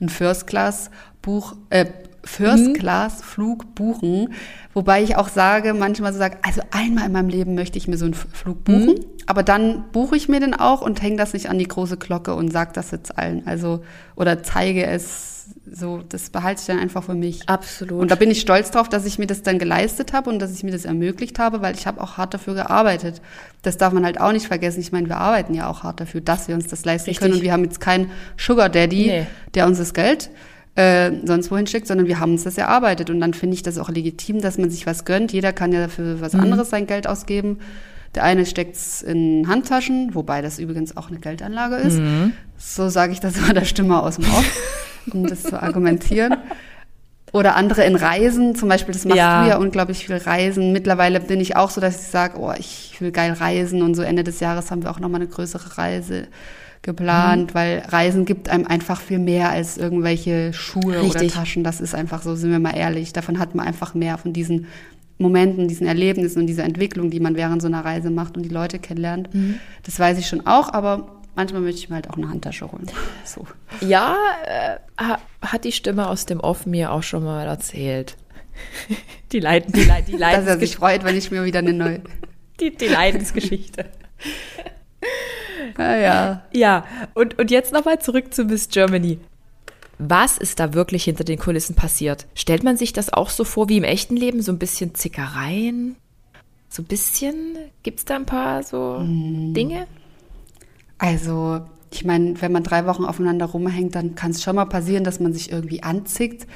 ein First-Class-Buch, äh, First-Class-Flug mhm. buchen. Wobei ich auch sage, manchmal so sage, also einmal in meinem Leben möchte ich mir so einen Flug buchen. Mhm. Aber dann buche ich mir den auch und hänge das nicht an die große Glocke und sage das jetzt allen. Also, oder zeige es so, das behalte ich dann einfach für mich. Absolut. Und da bin ich stolz drauf, dass ich mir das dann geleistet habe und dass ich mir das ermöglicht habe, weil ich habe auch hart dafür gearbeitet. Das darf man halt auch nicht vergessen. Ich meine, wir arbeiten ja auch hart dafür, dass wir uns das leisten Richtig. können. Und wir haben jetzt keinen Sugar Daddy, nee. der uns das Geld äh, sonst wohin schickt, sondern wir haben uns das erarbeitet. Und dann finde ich das auch legitim, dass man sich was gönnt. Jeder kann ja für was mhm. anderes sein Geld ausgeben. Der eine steckt es in Handtaschen, wobei das übrigens auch eine Geldanlage ist. Mhm. So sage ich das immer der Stimme aus dem Off. um das zu argumentieren. Oder andere in Reisen, zum Beispiel, das machst ja. du ja unglaublich viel Reisen. Mittlerweile bin ich auch so, dass ich sage, oh, ich will geil reisen und so Ende des Jahres haben wir auch nochmal eine größere Reise geplant, mhm. weil Reisen gibt einem einfach viel mehr als irgendwelche Schuhe Richtig. oder Taschen. Das ist einfach so, sind wir mal ehrlich. Davon hat man einfach mehr von diesen Momenten, diesen Erlebnissen und dieser Entwicklung, die man während so einer Reise macht und die Leute kennenlernt. Mhm. Das weiß ich schon auch, aber manchmal möchte ich mir halt auch eine Handtasche holen. So. Ja, äh, hat die Stimme aus dem Off mir auch schon mal erzählt. Die Leiden, die, Leid, die Leidensgeschichte. Dass er sich freut, wenn ich mir wieder eine neue. Die, die Leidensgeschichte. ah, ja. Ja, und, und jetzt nochmal zurück zu Miss Germany. Was ist da wirklich hinter den Kulissen passiert? Stellt man sich das auch so vor wie im echten Leben? So ein bisschen Zickereien? So ein bisschen? Gibt es da ein paar so hm. Dinge? Also, ich meine, wenn man drei Wochen aufeinander rumhängt, dann kann es schon mal passieren, dass man sich irgendwie anzickt.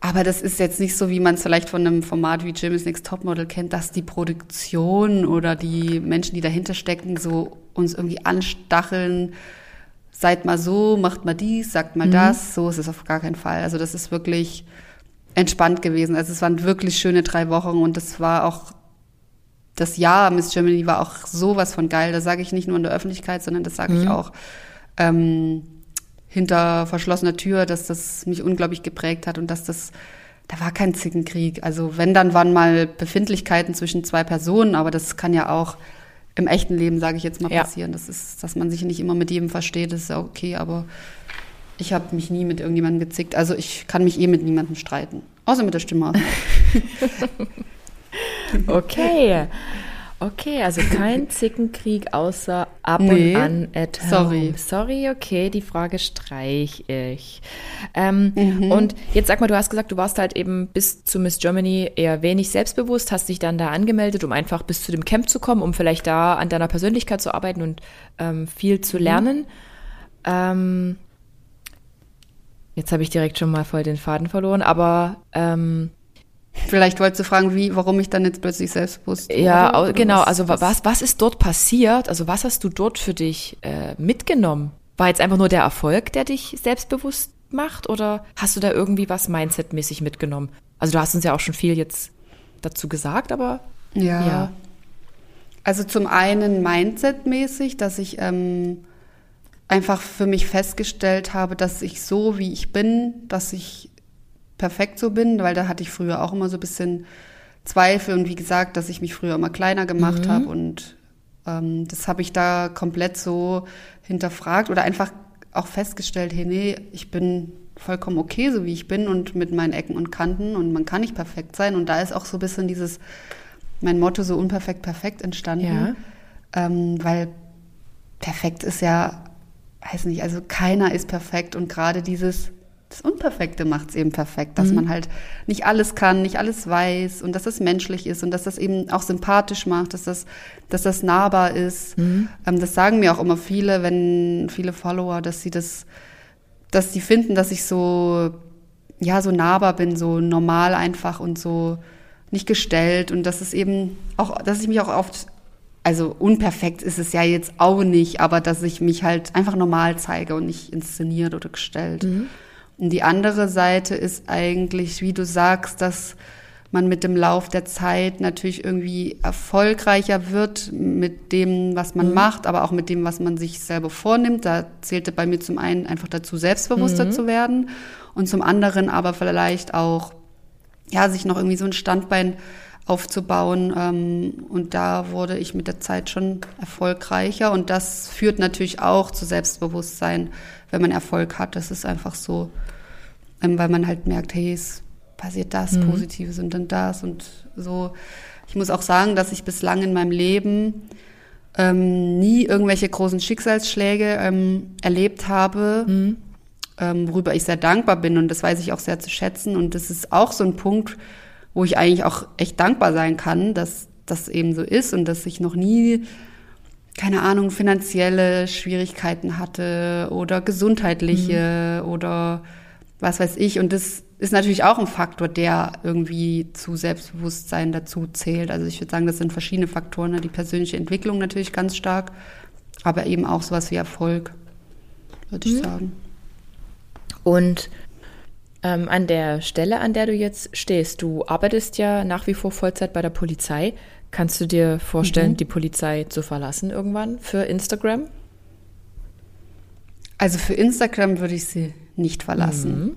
Aber das ist jetzt nicht so, wie man es vielleicht von einem Format wie Jimmy's Next Topmodel kennt, dass die Produktion oder die Menschen, die dahinter stecken, so uns irgendwie anstacheln. Seid mal so, macht mal dies, sagt mal mhm. das. So ist es auf gar keinen Fall. Also das ist wirklich entspannt gewesen. Also es waren wirklich schöne drei Wochen und das war auch das Jahr Miss Germany war auch sowas von geil. Das sage ich nicht nur in der Öffentlichkeit, sondern das sage mhm. ich auch ähm, hinter verschlossener Tür, dass das mich unglaublich geprägt hat und dass das da war kein Zickenkrieg. Also wenn, dann waren mal Befindlichkeiten zwischen zwei Personen, aber das kann ja auch im echten Leben, sage ich jetzt mal, ja. passieren. Das ist, dass man sich nicht immer mit jedem versteht, das ist ja okay, aber ich habe mich nie mit irgendjemandem gezickt. Also ich kann mich eh mit niemandem streiten. Außer mit der Stimme. Okay. Okay, also kein Zickenkrieg außer ab nee, und an at home. Sorry. Sorry, okay, die Frage streich ich. Ähm, mhm. Und jetzt sag mal, du hast gesagt, du warst halt eben bis zu Miss Germany eher wenig selbstbewusst, hast dich dann da angemeldet, um einfach bis zu dem Camp zu kommen, um vielleicht da an deiner Persönlichkeit zu arbeiten und ähm, viel zu mhm. lernen. Mhm. Ähm, jetzt habe ich direkt schon mal voll den Faden verloren, aber ähm, Vielleicht wolltest du fragen, wie, warum ich dann jetzt plötzlich selbstbewusst Ja, oder, oder genau. Was, also was, was ist dort passiert? Also was hast du dort für dich äh, mitgenommen? War jetzt einfach nur der Erfolg, der dich selbstbewusst macht? Oder hast du da irgendwie was Mindset-mäßig mitgenommen? Also du hast uns ja auch schon viel jetzt dazu gesagt, aber ja. ja. Also zum einen Mindset-mäßig, dass ich ähm, einfach für mich festgestellt habe, dass ich so, wie ich bin, dass ich perfekt so bin, weil da hatte ich früher auch immer so ein bisschen Zweifel und wie gesagt, dass ich mich früher immer kleiner gemacht mhm. habe und ähm, das habe ich da komplett so hinterfragt oder einfach auch festgestellt, hey, nee, ich bin vollkommen okay, so wie ich bin und mit meinen Ecken und Kanten und man kann nicht perfekt sein und da ist auch so ein bisschen dieses, mein Motto so unperfekt, perfekt entstanden, ja. ähm, weil perfekt ist ja, weiß nicht, also keiner ist perfekt und gerade dieses das Unperfekte macht es eben perfekt, dass mhm. man halt nicht alles kann, nicht alles weiß und dass das menschlich ist und dass das eben auch sympathisch macht, dass das, dass das nahbar ist. Mhm. Ähm, das sagen mir auch immer viele, wenn viele Follower, dass sie das, dass sie finden, dass ich so, ja, so nahbar bin, so normal einfach und so nicht gestellt und dass es eben auch, dass ich mich auch oft also unperfekt ist es ja jetzt auch nicht, aber dass ich mich halt einfach normal zeige und nicht inszeniert oder gestellt. Mhm. Und die andere Seite ist eigentlich, wie du sagst, dass man mit dem Lauf der Zeit natürlich irgendwie erfolgreicher wird mit dem, was man mhm. macht, aber auch mit dem, was man sich selber vornimmt. Da zählte bei mir zum einen einfach dazu, selbstbewusster mhm. zu werden und zum anderen aber vielleicht auch, ja, sich noch irgendwie so ein Standbein aufzubauen. Ähm, und da wurde ich mit der Zeit schon erfolgreicher. Und das führt natürlich auch zu Selbstbewusstsein, wenn man Erfolg hat. Das ist einfach so, ähm, weil man halt merkt, hey, es passiert das mhm. Positives und dann das und so. Ich muss auch sagen, dass ich bislang in meinem Leben ähm, nie irgendwelche großen Schicksalsschläge ähm, erlebt habe, mhm. ähm, worüber ich sehr dankbar bin und das weiß ich auch sehr zu schätzen. Und das ist auch so ein Punkt, wo ich eigentlich auch echt dankbar sein kann, dass das eben so ist und dass ich noch nie, keine Ahnung, finanzielle Schwierigkeiten hatte oder gesundheitliche mhm. oder was weiß ich. Und das ist natürlich auch ein Faktor, der irgendwie zu Selbstbewusstsein dazu zählt. Also ich würde sagen, das sind verschiedene Faktoren. Ne? Die persönliche Entwicklung natürlich ganz stark, aber eben auch sowas wie Erfolg, würde ich mhm. sagen. Und ähm, an der Stelle, an der du jetzt stehst, du arbeitest ja nach wie vor Vollzeit bei der Polizei. Kannst du dir vorstellen, mhm. die Polizei zu verlassen irgendwann für Instagram? Also für Instagram würde ich sie nicht verlassen. Mhm.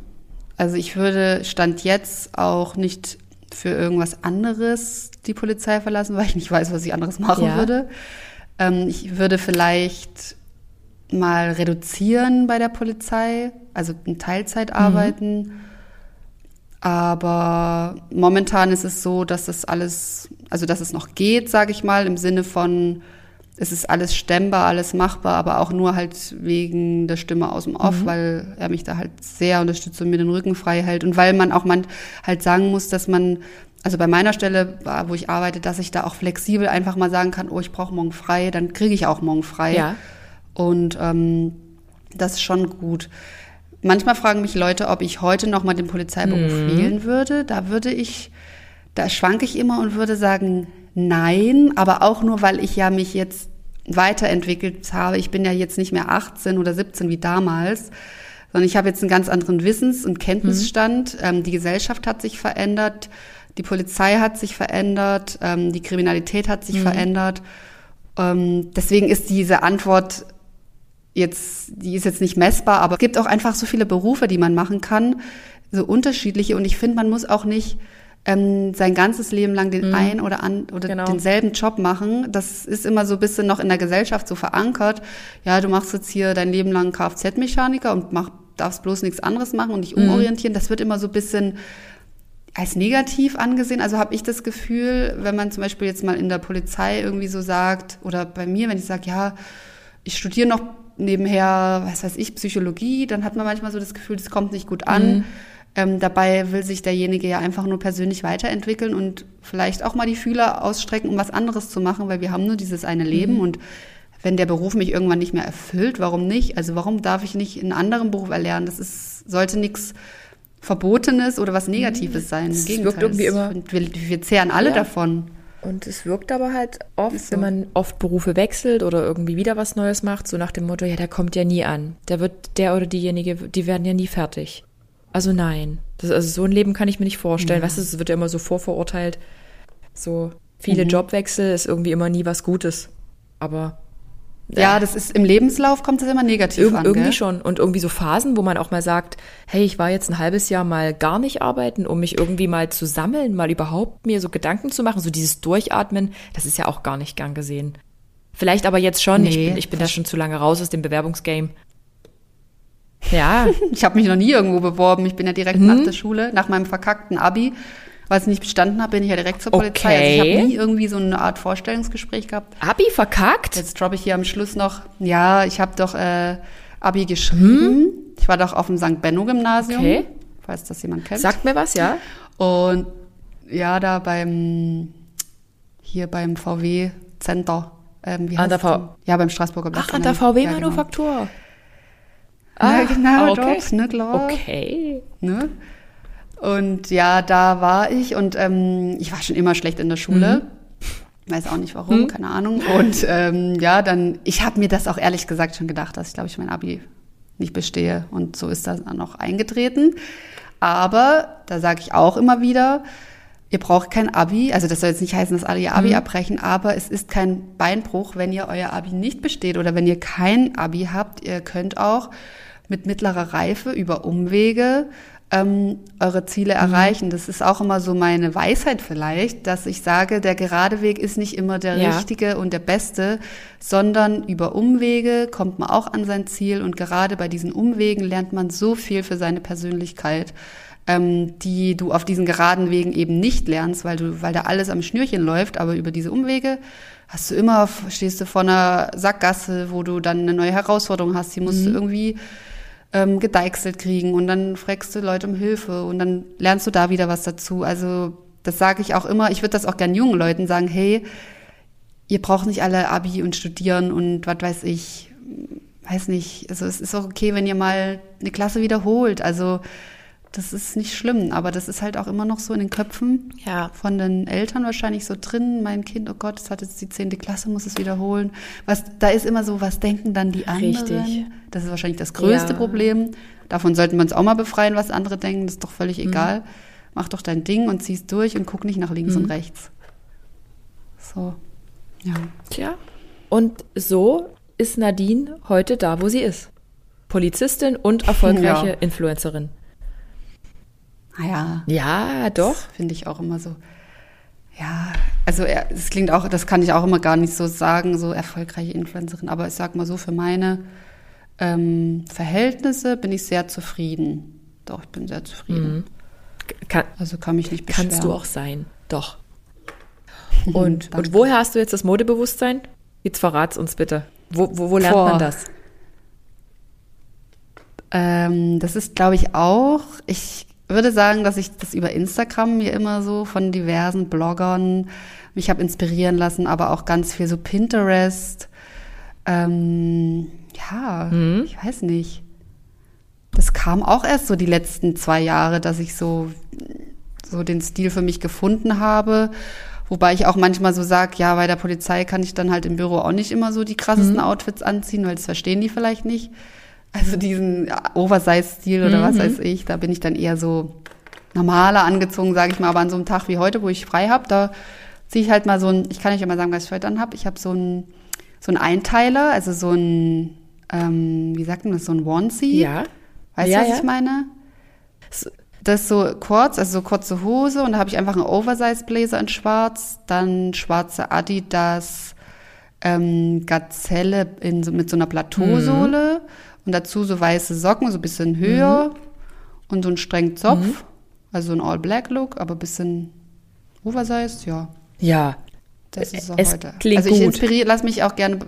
Also ich würde Stand jetzt auch nicht für irgendwas anderes die Polizei verlassen, weil ich nicht weiß, was ich anderes machen ja. würde. Ähm, ich würde vielleicht mal reduzieren bei der Polizei, also in Teilzeit arbeiten. Mhm. Aber momentan ist es so, dass das alles, also dass es noch geht, sage ich mal, im Sinne von, es ist alles stemmbar, alles machbar, aber auch nur halt wegen der Stimme aus dem Off, mhm. weil er mich da halt sehr unterstützt und mir den Rücken frei hält. Und weil man auch man halt sagen muss, dass man, also bei meiner Stelle, wo ich arbeite, dass ich da auch flexibel einfach mal sagen kann, oh, ich brauche morgen frei, dann kriege ich auch morgen frei. Ja. Und ähm, das ist schon gut. Manchmal fragen mich Leute, ob ich heute noch mal den Polizeiberuf mhm. wählen würde. Da würde ich, da schwanke ich immer und würde sagen, nein, aber auch nur, weil ich ja mich jetzt weiterentwickelt habe. Ich bin ja jetzt nicht mehr 18 oder 17 wie damals, sondern ich habe jetzt einen ganz anderen Wissens- und Kenntnisstand. Mhm. Ähm, die Gesellschaft hat sich verändert, die Polizei hat sich verändert, ähm, die Kriminalität hat sich mhm. verändert. Ähm, deswegen ist diese Antwort jetzt, die ist jetzt nicht messbar, aber es gibt auch einfach so viele Berufe, die man machen kann, so unterschiedliche. Und ich finde, man muss auch nicht ähm, sein ganzes Leben lang den mhm. ein oder an oder genau. denselben Job machen. Das ist immer so ein bisschen noch in der Gesellschaft so verankert. Ja, du machst jetzt hier dein Leben lang Kfz-Mechaniker und mach, darfst bloß nichts anderes machen und dich mhm. umorientieren. Das wird immer so ein bisschen als negativ angesehen. Also habe ich das Gefühl, wenn man zum Beispiel jetzt mal in der Polizei irgendwie so sagt, oder bei mir, wenn ich sage, ja, ich studiere noch nebenher, was weiß ich, Psychologie, dann hat man manchmal so das Gefühl, das kommt nicht gut an. Mhm. Ähm, dabei will sich derjenige ja einfach nur persönlich weiterentwickeln und vielleicht auch mal die Fühler ausstrecken, um was anderes zu machen, weil wir haben nur dieses eine Leben mhm. und wenn der Beruf mich irgendwann nicht mehr erfüllt, warum nicht? Also warum darf ich nicht einen anderen Beruf erlernen? Das ist, sollte nichts Verbotenes oder was Negatives sein. Es wirkt irgendwie immer. Wir, wir zehren alle ja. davon. Und es wirkt aber halt oft, so. wenn man oft Berufe wechselt oder irgendwie wieder was Neues macht, so nach dem Motto, ja, der kommt ja nie an. Der wird, der oder diejenige, die werden ja nie fertig. Also nein. Das, also so ein Leben kann ich mir nicht vorstellen. Ja. Weißt du, es wird ja immer so vorverurteilt. So viele mhm. Jobwechsel ist irgendwie immer nie was Gutes. Aber ja, das ist im Lebenslauf kommt das immer negativ Ir an. Irgendwie gell? schon. Und irgendwie so Phasen, wo man auch mal sagt, hey, ich war jetzt ein halbes Jahr mal gar nicht arbeiten, um mich irgendwie mal zu sammeln, mal überhaupt mir so Gedanken zu machen. So dieses Durchatmen, das ist ja auch gar nicht gern gesehen. Vielleicht aber jetzt schon. Nee, ich bin, ich bin da schon zu lange raus aus dem Bewerbungsgame. Ja. ich habe mich noch nie irgendwo beworben. Ich bin ja direkt mhm. nach der Schule, nach meinem verkackten Abi, weil ich nicht bestanden habe, bin ich ja direkt zur Polizei. Okay. Also ich habe nie irgendwie so eine Art Vorstellungsgespräch gehabt. Abi verkackt? Jetzt droppe ich hier am Schluss noch. Ja, ich habe doch äh, Abi geschrieben. Hm? Ich war doch auf dem St. Benno-Gymnasium, Okay. falls das jemand kennt. Sagt mir was, ja? Und ja, da beim, hier beim VW Center. Ähm, wie An der heißt denn? Ja, beim Straßburger Platz. Ach, an der Ja, genau. VW-Manufaktur. Ja, genau, okay. dort, ne, klar. Okay. Ne? Und ja, da war ich und ähm, ich war schon immer schlecht in der Schule. Weiß auch nicht warum, Mhm. keine Ahnung. Und ähm, ja, dann, ich habe mir das auch ehrlich gesagt schon gedacht, dass ich glaube ich mein Abi nicht bestehe. Und so ist das dann auch eingetreten. Aber da sage ich auch immer wieder, ihr braucht kein Abi. Also das soll jetzt nicht heißen, dass alle ihr Abi Mhm. abbrechen, aber es ist kein Beinbruch, wenn ihr euer Abi nicht besteht oder wenn ihr kein Abi habt. Ihr könnt auch mit mittlerer Reife über Umwege ähm, eure Ziele erreichen. Das ist auch immer so meine Weisheit vielleicht, dass ich sage, der gerade Weg ist nicht immer der Ja. richtige und der beste, sondern über Umwege kommt man auch an sein Ziel und gerade bei diesen Umwegen lernt man so viel für seine Persönlichkeit, ähm, die du auf diesen geraden Wegen eben nicht lernst, weil du, weil da alles am Schnürchen läuft, aber über diese Umwege hast du immer, stehst du vor einer Sackgasse, wo du dann eine neue Herausforderung hast, die musst du irgendwie ähm, gedeichselt kriegen und dann fragst du Leute um Hilfe und dann lernst du da wieder was dazu. Also das sage ich auch immer, ich würde das auch gern jungen Leuten sagen, hey, ihr braucht nicht alle Abi und studieren und was weiß ich, weiß nicht, also es ist auch okay, wenn ihr mal eine Klasse wiederholt, also das ist nicht schlimm, aber das ist halt auch immer noch so in den Köpfen Ja. von den Eltern wahrscheinlich so drin. Mein Kind, oh Gott, es hat jetzt die zehnte Klasse, muss es wiederholen. Was, da ist immer so, was denken dann die anderen? Richtig. Das ist wahrscheinlich das größte Ja. Problem. Davon sollten wir uns auch mal befreien, was andere denken. Das ist doch völlig Mhm. egal. Mach doch dein Ding und zieh's durch und guck nicht nach links Mhm. und rechts. So, ja. Tja. Und so ist Nadine heute da, wo sie ist. Polizistin und erfolgreiche Ja. Influencerin. Naja, Ja, doch. finde ich auch immer so. Ja, also es klingt auch, das kann ich auch immer gar nicht so sagen, so erfolgreiche Influencerin. Aber ich sag mal so, für meine ähm, Verhältnisse bin ich sehr zufrieden. Doch, ich bin sehr zufrieden. Kann, Also kann mich nicht beschweren. Mhm. kannst du auch sein. Doch. Und, und woher hast du jetzt das Modebewusstsein? Jetzt verrat's uns bitte. Wo, wo, wo lernt Boah. man das? Ähm, das ist, glaube ich, auch. Ich würde sagen, dass ich das über Instagram mir immer so von diversen Bloggern mich habe inspirieren lassen, aber auch ganz viel so Pinterest. Ähm, ja, Mhm. ich weiß nicht. Das kam auch erst so die letzten zwei Jahre, dass ich so, so den Stil für mich gefunden habe. Wobei ich auch manchmal so sage, ja, bei der Polizei kann ich dann halt im Büro auch nicht immer so die krassesten Outfits anziehen, weil das verstehen die vielleicht nicht. Also diesen Oversize-Stil oder was weiß ich, da bin ich dann eher so normaler angezogen, sage ich mal. Aber an so einem Tag wie heute, wo ich frei habe, da ziehe ich halt mal so ein, ich kann euch ja mal sagen, was ich heute dann habe. Ich habe so ein so ein Einteiler, also so ein, ähm, wie sagt man das, so ein Onesie. Ja. Weißt Ja, du, was ja. ich meine? Das ist so kurz, also so kurze Hose und da habe ich einfach einen Oversize-Blazer in schwarz, dann schwarze Adidas ähm, Gazelle in, mit so einer Plateausohle und dazu so weiße Socken, so ein bisschen höher und so ein strengen Zopf, also so ein All-Black-Look, aber ein bisschen Oversize, ja. Ja. Das ist auch Es heute. klingt also ich inspiriere, lass mich auch gerne.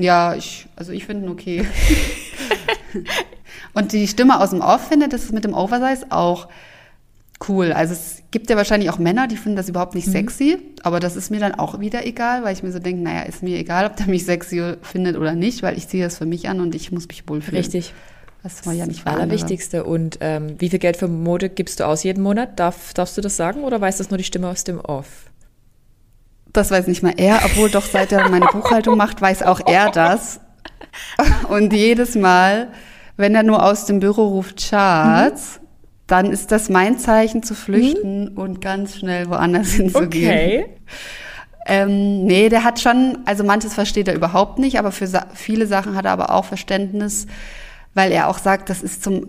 Ja, ich, also ich finde ihn okay. Und die Stimme aus dem Off findet das mit dem Oversize auch cool. Also es gibt ja wahrscheinlich auch Männer, die finden das überhaupt Mhm. nicht sexy, aber das ist mir dann auch wieder egal, weil ich mir so denke, naja, ist mir egal, ob der mich sexy findet oder nicht, weil ich ziehe das für mich an und ich muss mich wohlfühlen. Richtig. Das war ja nicht Das. Allerwichtigste. Und ähm, wie viel Geld für Mode gibst du aus jeden Monat? Darf, darfst du das sagen oder weiß das nur die Stimme aus dem Off? Das weiß nicht mal er, obwohl doch seit er meine Buchhaltung macht, weiß auch er das. Und jedes Mal, wenn er nur aus dem Büro ruft, Schatz, dann ist das mein Zeichen zu flüchten und ganz schnell woanders hinzugehen. Ähm, nee, der hat schon, also manches versteht er überhaupt nicht, aber für sa viele Sachen hat er aber auch Verständnis, weil er auch sagt, das ist zum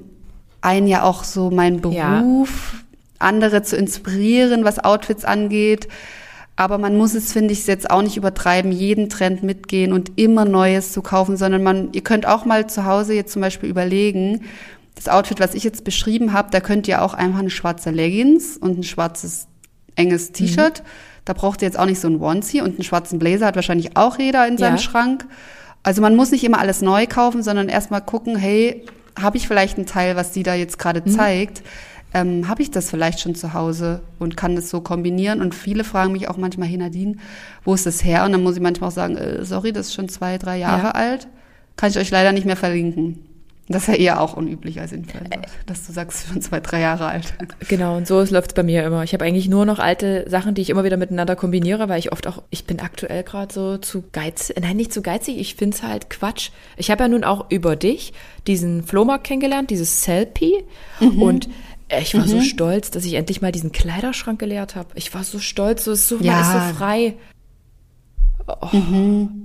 einen ja auch so mein Ja. Beruf, andere zu inspirieren, was Outfits angeht. Aber man muss es, finde ich, jetzt auch nicht übertreiben, jeden Trend mitgehen und immer Neues zu kaufen, sondern man, ihr könnt auch mal zu Hause jetzt zum Beispiel überlegen, das Outfit, was ich jetzt beschrieben habe, da könnt ihr auch einfach eine schwarze Leggings und ein schwarzes enges T-Shirt. Da braucht ihr jetzt auch nicht so ein Onesie und einen schwarzen Blazer hat wahrscheinlich auch jeder in seinem Ja. Schrank. Also man muss nicht immer alles neu kaufen, sondern erstmal gucken, hey, habe ich vielleicht einen Teil, was sie da jetzt gerade Mhm. zeigt, ähm, habe ich das vielleicht schon zu Hause und kann das so kombinieren. Und viele fragen mich auch manchmal, hey Nadine, wo ist das her? Und dann muss ich manchmal auch sagen, äh, sorry, das ist schon zwei, drei Jahre Ja. alt. Kann ich euch leider nicht mehr verlinken. Das ist ja eher auch unüblich als Influencer, dass du sagst, schon zwei, drei Jahre alt. Genau, und so läuft es bei mir immer. Ich habe eigentlich nur noch alte Sachen, die ich immer wieder miteinander kombiniere, weil ich oft auch, ich bin aktuell gerade so zu geizig, nein, nicht zu geizig, ich finde es halt Quatsch. Ich habe ja nun auch über dich diesen Flohmarkt kennengelernt, dieses Selfie und äh, ich war so stolz, dass ich endlich mal diesen Kleiderschrank geleert habe. Ich war so stolz, so so, man Ja. ist so frei.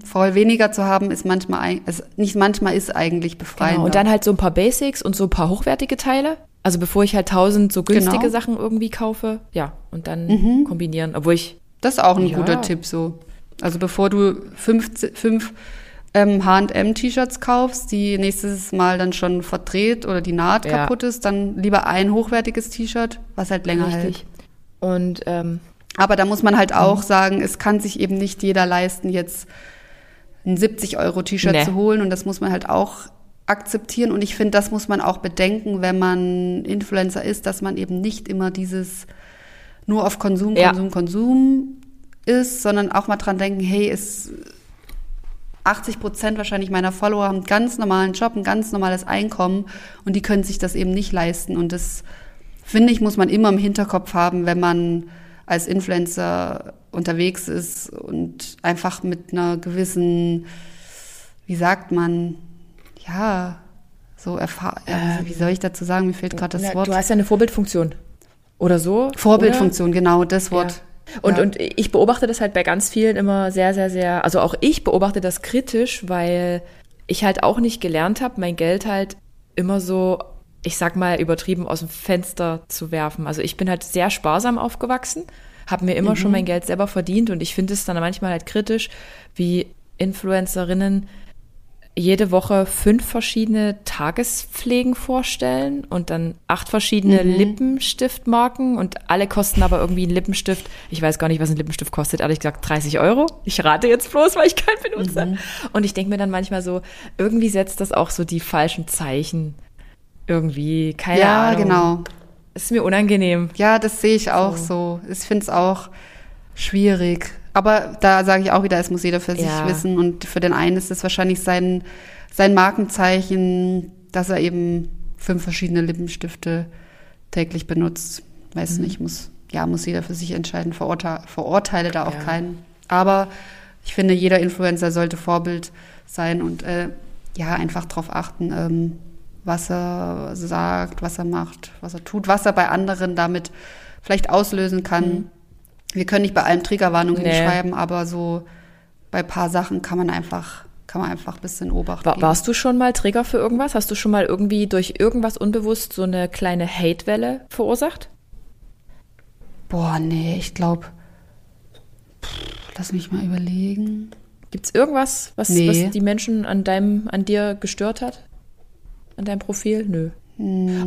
Voll weniger zu haben ist manchmal, also nicht manchmal ist eigentlich befreiend. Genau, und dann halt so ein paar Basics und so ein paar hochwertige Teile. Also bevor ich halt tausend so günstige Genau. Sachen irgendwie kaufe, ja, und dann kombinieren. Obwohl ich Das ist auch ein Ja. guter Tipp so. Also bevor du fünf, fünf ähm, H&M-T-Shirts kaufst, die nächstes Mal dann schon verdreht oder die Naht Ja. kaputt ist, dann lieber ein hochwertiges T-Shirt, was halt länger hält. Richtig. Und ähm, Aber da muss man halt auch sagen, es kann sich eben nicht jeder leisten, jetzt ein 70-Euro-T-Shirt Nee. zu holen. Und das muss man halt auch akzeptieren. Und ich finde, das muss man auch bedenken, wenn man Influencer ist, dass man eben nicht immer dieses nur auf Konsum, Ja. Konsum, Konsum ist, sondern auch mal dran denken, hey, es 80 Prozent wahrscheinlich meiner Follower haben einen ganz normalen Job, ein ganz normales Einkommen und die können sich das eben nicht leisten. Und das, finde ich, muss man immer im Hinterkopf haben, wenn man als Influencer unterwegs ist und einfach mit einer gewissen, wie sagt man, ja, so erfahren, wie soll ich dazu sagen, mir fehlt gerade das na, Wort. du hast ja eine Vorbildfunktion. Oder so. Vorbildfunktion, genau, das Oder? Wort. Ja. Und, Ja. und ich beobachte das halt bei ganz vielen immer sehr, sehr, sehr, also auch ich beobachte das kritisch, weil ich halt auch nicht gelernt habe, mein Geld halt immer so, ich sag mal, übertrieben aus dem Fenster zu werfen. Also ich bin halt sehr sparsam aufgewachsen, habe mir immer schon mein Geld selber verdient und ich finde es dann manchmal halt kritisch, wie Influencerinnen jede Woche fünf verschiedene Tagespflegen vorstellen und dann acht verschiedene Lippenstiftmarken und alle kosten aber irgendwie einen Lippenstift. Ich weiß gar nicht, was ein Lippenstift kostet, ehrlich gesagt 30 Euro. Ich rate jetzt bloß, weil ich keinen benutze. Und ich denke mir dann manchmal so, irgendwie setzt das auch so die falschen Zeichen. Irgendwie, keine ja, Ahnung. genau. Es ist mir unangenehm. Ja, das sehe ich auch so. Ich finde es auch schwierig. Aber da sage ich auch wieder, es muss jeder für sich Ja. wissen. Und für den einen ist es wahrscheinlich sein, sein Markenzeichen, dass er eben fünf verschiedene Lippenstifte täglich benutzt. Weiß Mhm. nicht, muss, ja, muss jeder für sich entscheiden. Verurte verurteile da auch Ja. keinen. Aber ich finde, jeder Influencer sollte Vorbild sein und äh, ja, einfach darauf achten, ähm, was er sagt, was er macht, was er tut, was er bei anderen damit vielleicht auslösen kann. Wir können nicht bei allem Triggerwarnungen Mhm. Nee. hinschreiben, aber so bei ein paar Sachen kann man einfach, kann man einfach ein bisschen Obacht War, warst du schon mal Trigger für irgendwas? Hast du schon mal irgendwie durch irgendwas unbewusst so eine kleine Hatewelle verursacht? Boah, nee, ich glaube, lass mich mal überlegen. Gibt es irgendwas, was, Nee. was die Menschen an deinem, an dir gestört hat? An deinem Profil? Nö.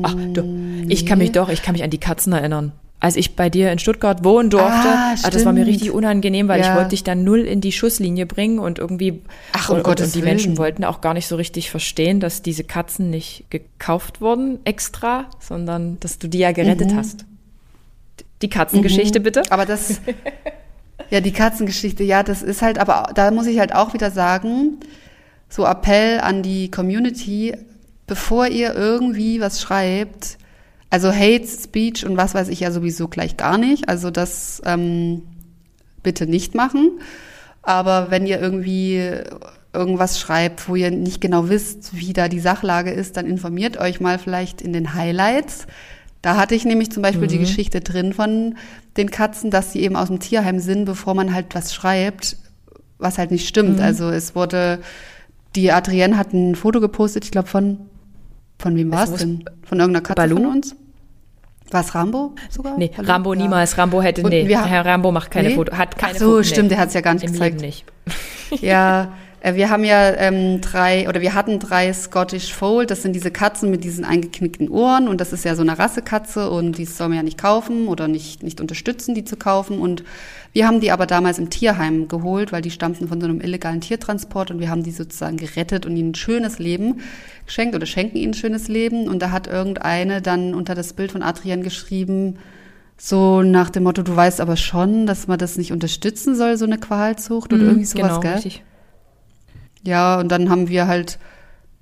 Ach, du, ich kann mich doch, ich kann mich an die Katzen erinnern. Als ich bei dir in Stuttgart wohnen durfte, Ah, ah, das war mir richtig unangenehm, weil ich Ja. wollte dich dann null in die Schusslinie bringen und irgendwie Ach, um und, und, Gottes und die Willen. Menschen wollten auch gar nicht so richtig verstehen, dass diese Katzen nicht gekauft wurden extra, sondern dass du die ja gerettet Mhm. hast. Die Katzengeschichte bitte. Aber das, ja, die Katzengeschichte, ja, das ist halt, aber da muss ich halt auch wieder sagen, so Appell an die Community, bevor ihr irgendwie was schreibt, also Hate Speech und was weiß ich ja sowieso gleich gar nicht, also das ähm, bitte nicht machen. Aber wenn ihr irgendwie irgendwas schreibt, wo ihr nicht genau wisst, wie da die Sachlage ist, dann informiert euch mal vielleicht in den Highlights. Da hatte ich nämlich zum Beispiel die Geschichte drin von den Katzen, dass sie eben aus dem Tierheim sind, bevor man halt was schreibt, was halt nicht stimmt. Also es wurde, die Adrienne hat ein Foto gepostet, ich glaube von, von wem war es denn? Von irgendeiner Katze Balu? von uns? War es Rambo sogar? Nee, Balu? Rambo Ja. niemals. Rambo hätte, Und nee, Herr Rambo macht keine Nee? Foto, hat keine Ach so, Foto, nee. stimmt, der hat's ja gar nicht Im gezeigt. Leben nicht. Ja, wir haben ja ähm, drei, oder wir hatten drei Scottish Fold, das sind diese Katzen mit diesen eingeknickten Ohren. Und das ist ja so eine Rassekatze und die soll man ja nicht kaufen oder nicht, nicht unterstützen, die zu kaufen. Und wir haben die aber damals im Tierheim geholt, weil die stammten von so einem illegalen Tiertransport. Und wir haben die sozusagen gerettet und ihnen ein schönes Leben geschenkt oder schenken ihnen ein schönes Leben. Und da hat irgendeine dann unter das Bild von Adrian geschrieben, so nach dem Motto, du weißt aber schon, dass man das nicht unterstützen soll, so eine Qualzucht oder mhm, irgendwie sowas, genau, gell? Richtig. Ja, und dann haben wir halt,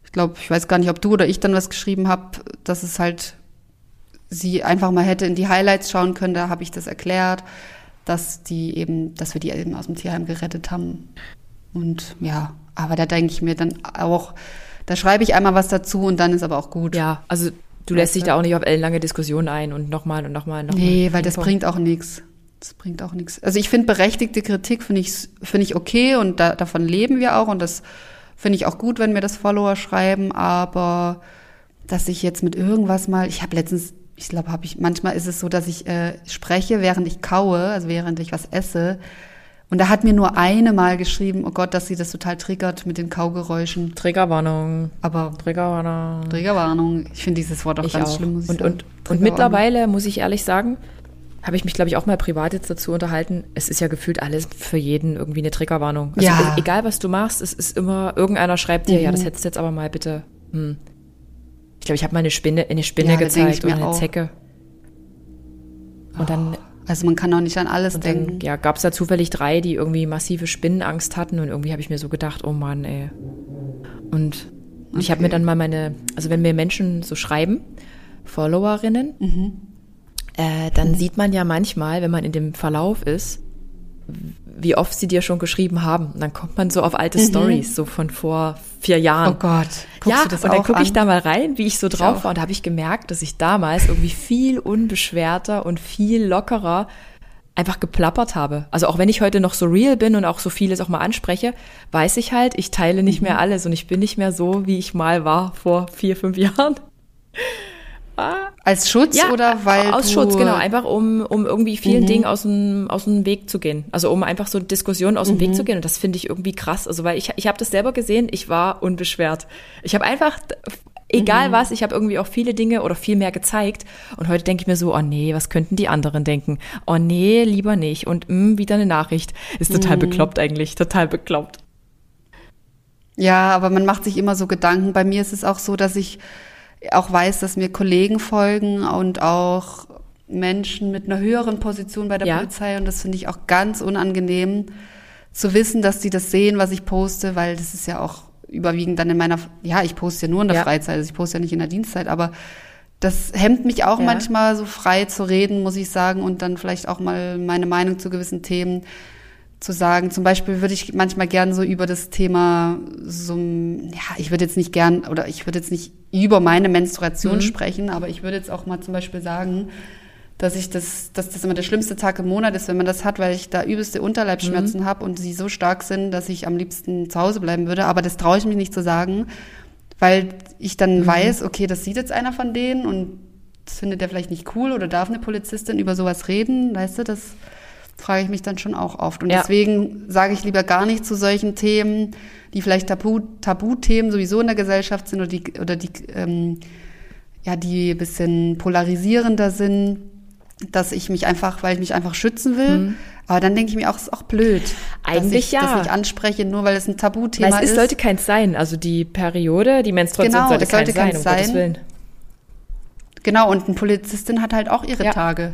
ich glaube, ich weiß gar nicht, ob du oder ich dann was geschrieben habe, dass es halt sie einfach mal hätte in die Highlights schauen können, da habe ich das erklärt, dass die eben, dass wir die eben aus dem Tierheim gerettet haben. Und ja, aber da denke ich mir dann auch, da schreibe ich einmal was dazu und dann ist aber auch gut. Ja, also du lässt dich da auch nicht auf ellenlange Diskussionen ein und nochmal und nochmal und nochmal. Nee, weil das bringt auch nichts. Das bringt auch nichts. Also ich finde berechtigte Kritik finde ich finde ich okay und da, davon leben wir auch und das finde ich auch gut, wenn mir das Follower schreiben, aber dass ich jetzt mit irgendwas mal, ich habe letztens, ich glaube, habe ich manchmal ist es so, dass ich äh, spreche, während ich kaue, also während ich was esse. Und da hat mir nur eine mal geschrieben, oh Gott, dass sie das total triggert mit den Kaugeräuschen. Triggerwarnung. Aber Triggerwarnung. Triggerwarnung. Ich finde dieses Wort auch ich ganz auch. schlimm. Muss ich und, sagen. und, und mittlerweile muss ich ehrlich sagen, habe ich mich, glaube ich, auch mal privat jetzt dazu unterhalten. Es ist ja gefühlt alles für jeden irgendwie eine Triggerwarnung. Also ja. egal, was du machst, es ist immer, irgendeiner schreibt dir, mhm. ja, das hättest du jetzt aber mal bitte. Hm. Ich glaube, ich habe mal eine Spinne, eine Spinne ja, gezeigt oder eine auch. Zecke. Und dann. Also man kann auch nicht an alles und denken. ja, gab es da zufällig drei, die irgendwie massive Spinnenangst hatten und irgendwie habe ich mir so gedacht, oh Mann, ey. Und okay. ich habe mir dann mal meine, also wenn mir Menschen so schreiben, Followerinnen, mhm äh, dann sieht man ja manchmal, wenn man in dem Verlauf ist, wie oft sie dir schon geschrieben haben. Und dann kommt man so auf alte mhm. Stories, so von vor vier Jahren. Oh Gott. Guckst ja, und dann gucke ich da mal rein, wie ich so drauf ich war. Und da habe ich gemerkt, dass ich damals irgendwie viel unbeschwerter und viel lockerer einfach geplappert habe. Also auch wenn ich heute noch so real bin und auch so vieles auch mal anspreche, weiß ich halt, ich teile nicht mhm. mehr alles und ich bin nicht mehr so, wie ich mal war vor vier, fünf Jahren. Als Schutz ja, oder weil aus Schutz genau. Einfach um um irgendwie vielen mhm. Dingen aus dem aus dem Weg zu gehen. Also um einfach so Diskussionen aus dem mhm. Weg zu gehen. Und das finde ich irgendwie krass. Also weil ich ich habe das selber gesehen ich war unbeschwert. Ich habe einfach egal mhm. was ich habe irgendwie auch viele Dinge oder viel mehr gezeigt. Und heute denke ich mir so oh nee was könnten die anderen denken? Oh nee lieber nicht. Und mh, hm, wieder eine Nachricht. Ist total mhm. bekloppt eigentlich. Total bekloppt. Ja aber man macht sich immer so Gedanken. Bei mir ist es auch so dass ich auch weiß, dass mir Kollegen folgen und auch Menschen mit einer höheren Position bei der ja. Polizei. Und das finde ich auch ganz unangenehm zu wissen, dass die das sehen, was ich poste, weil das ist ja auch überwiegend dann in meiner, ja, ich poste ja nur in der ja. Freizeit, also ich poste ja nicht in der Dienstzeit, aber das hemmt mich auch ja. manchmal so frei zu reden, muss ich sagen, und dann vielleicht auch mal meine Meinung zu gewissen Themen zu sagen. Zum Beispiel würde ich manchmal gern so über das Thema so, ja, ich würde jetzt nicht gern oder ich würde jetzt nicht über meine Menstruation mhm. sprechen, aber ich würde jetzt auch mal zum Beispiel sagen, dass ich das, dass das immer der schlimmste Tag im Monat ist, wenn man das hat, weil ich da übelste Unterleibsschmerzen mhm. habe und sie so stark sind, dass ich am liebsten zu Hause bleiben würde. Aber das traue ich mich nicht zu sagen, weil ich dann mhm. weiß, okay, das sieht jetzt einer von denen und das findet er vielleicht nicht cool oder darf eine Polizistin über sowas reden, weißt du, das frage ich mich dann schon auch oft. Und ja. deswegen sage ich lieber gar nicht zu solchen Themen, die vielleicht Tabu, Tabuthemen sowieso in der Gesellschaft sind oder die, oder die, ähm, ja, die bisschen polarisierender sind, dass ich mich einfach, weil ich mich einfach schützen will. Mhm. Aber dann denke ich mir auch, es ist auch blöd. Eigentlich dass ich ja. das nicht anspreche, nur weil es ein Tabuthema ist. Es ist, sollte keins sein. Also die Periode, die Menstruation genau, sollte, es sollte keins sein, um Willen. Genau, und eine Polizistin hat halt auch ihre ja. Tage.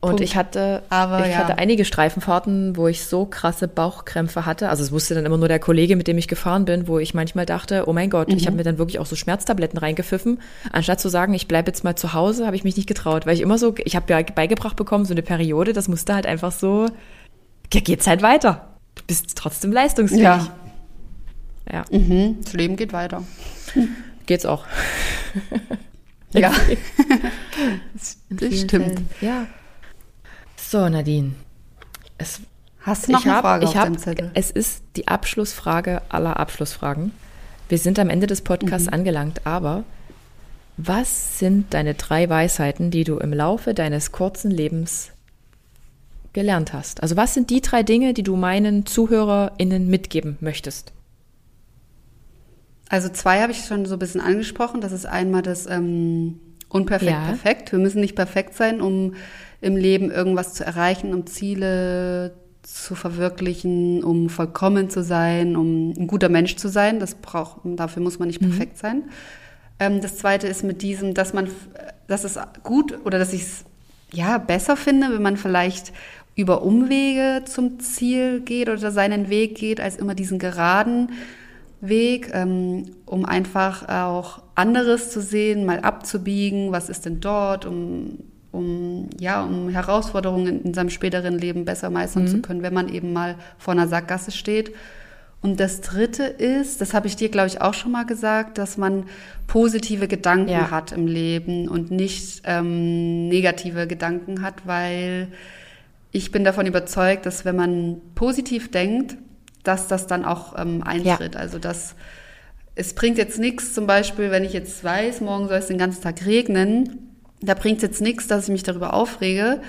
Und Punkt. ich hatte, Aber, ich ja. hatte einige Streifenfahrten, wo ich so krasse Bauchkrämpfe hatte. Also es wusste dann immer nur der Kollege, mit dem ich gefahren bin, wo ich manchmal dachte, oh mein Gott, mhm. ich habe mir dann wirklich auch so Schmerztabletten reingepfiffen. Anstatt zu sagen, ich bleibe jetzt mal zu Hause, habe ich mich nicht getraut, weil ich immer so, ich habe ja beigebracht bekommen, so eine Periode, das musste halt einfach so, ja, geht's halt weiter. Du bist trotzdem leistungsfähig. Ja. ja. Mhm. Das Leben geht weiter. Geht's auch. ja. das, stimmt. Fällen. Ja. So, Nadine. Es, Hast du noch eine hab, Frage ich auf hab, Zettel? Es ist die Abschlussfrage aller Abschlussfragen. Wir sind am Ende des Podcasts mhm. angelangt, aber was sind deine drei Weisheiten, die du im Laufe deines kurzen Lebens gelernt hast? Also was sind die drei Dinge, die du meinen ZuhörerInnen mitgeben möchtest? Also zwei habe ich schon so ein bisschen angesprochen. Das ist einmal das ähm, Unperfekt Ja. perfekt. Wir müssen nicht perfekt sein, um im Leben irgendwas zu erreichen, um Ziele zu verwirklichen, um vollkommen zu sein, um ein guter Mensch zu sein. Das braucht, dafür muss man nicht perfekt sein. Ähm, das zweite ist mit diesem, dass man, dass es gut oder dass ich es ja besser finde, wenn man vielleicht über Umwege zum Ziel geht oder seinen Weg geht, als immer diesen geraden Weg, ähm, um einfach auch anderes zu sehen, mal abzubiegen, was ist denn dort, um, um, ja, um Herausforderungen in seinem späteren Leben besser meistern zu können, wenn man eben mal vor einer Sackgasse steht. Und das Dritte ist, das habe ich dir, glaube ich, auch schon mal gesagt, dass man positive Gedanken Ja. hat im Leben und nicht ähm, negative Gedanken hat, weil ich bin davon überzeugt, dass wenn man positiv denkt, dass das dann auch ähm, eintritt. Also dass es bringt jetzt nichts, zum Beispiel, wenn ich jetzt weiß, morgen soll es den ganzen Tag regnen, da bringt es jetzt nichts, dass ich mich darüber aufrege,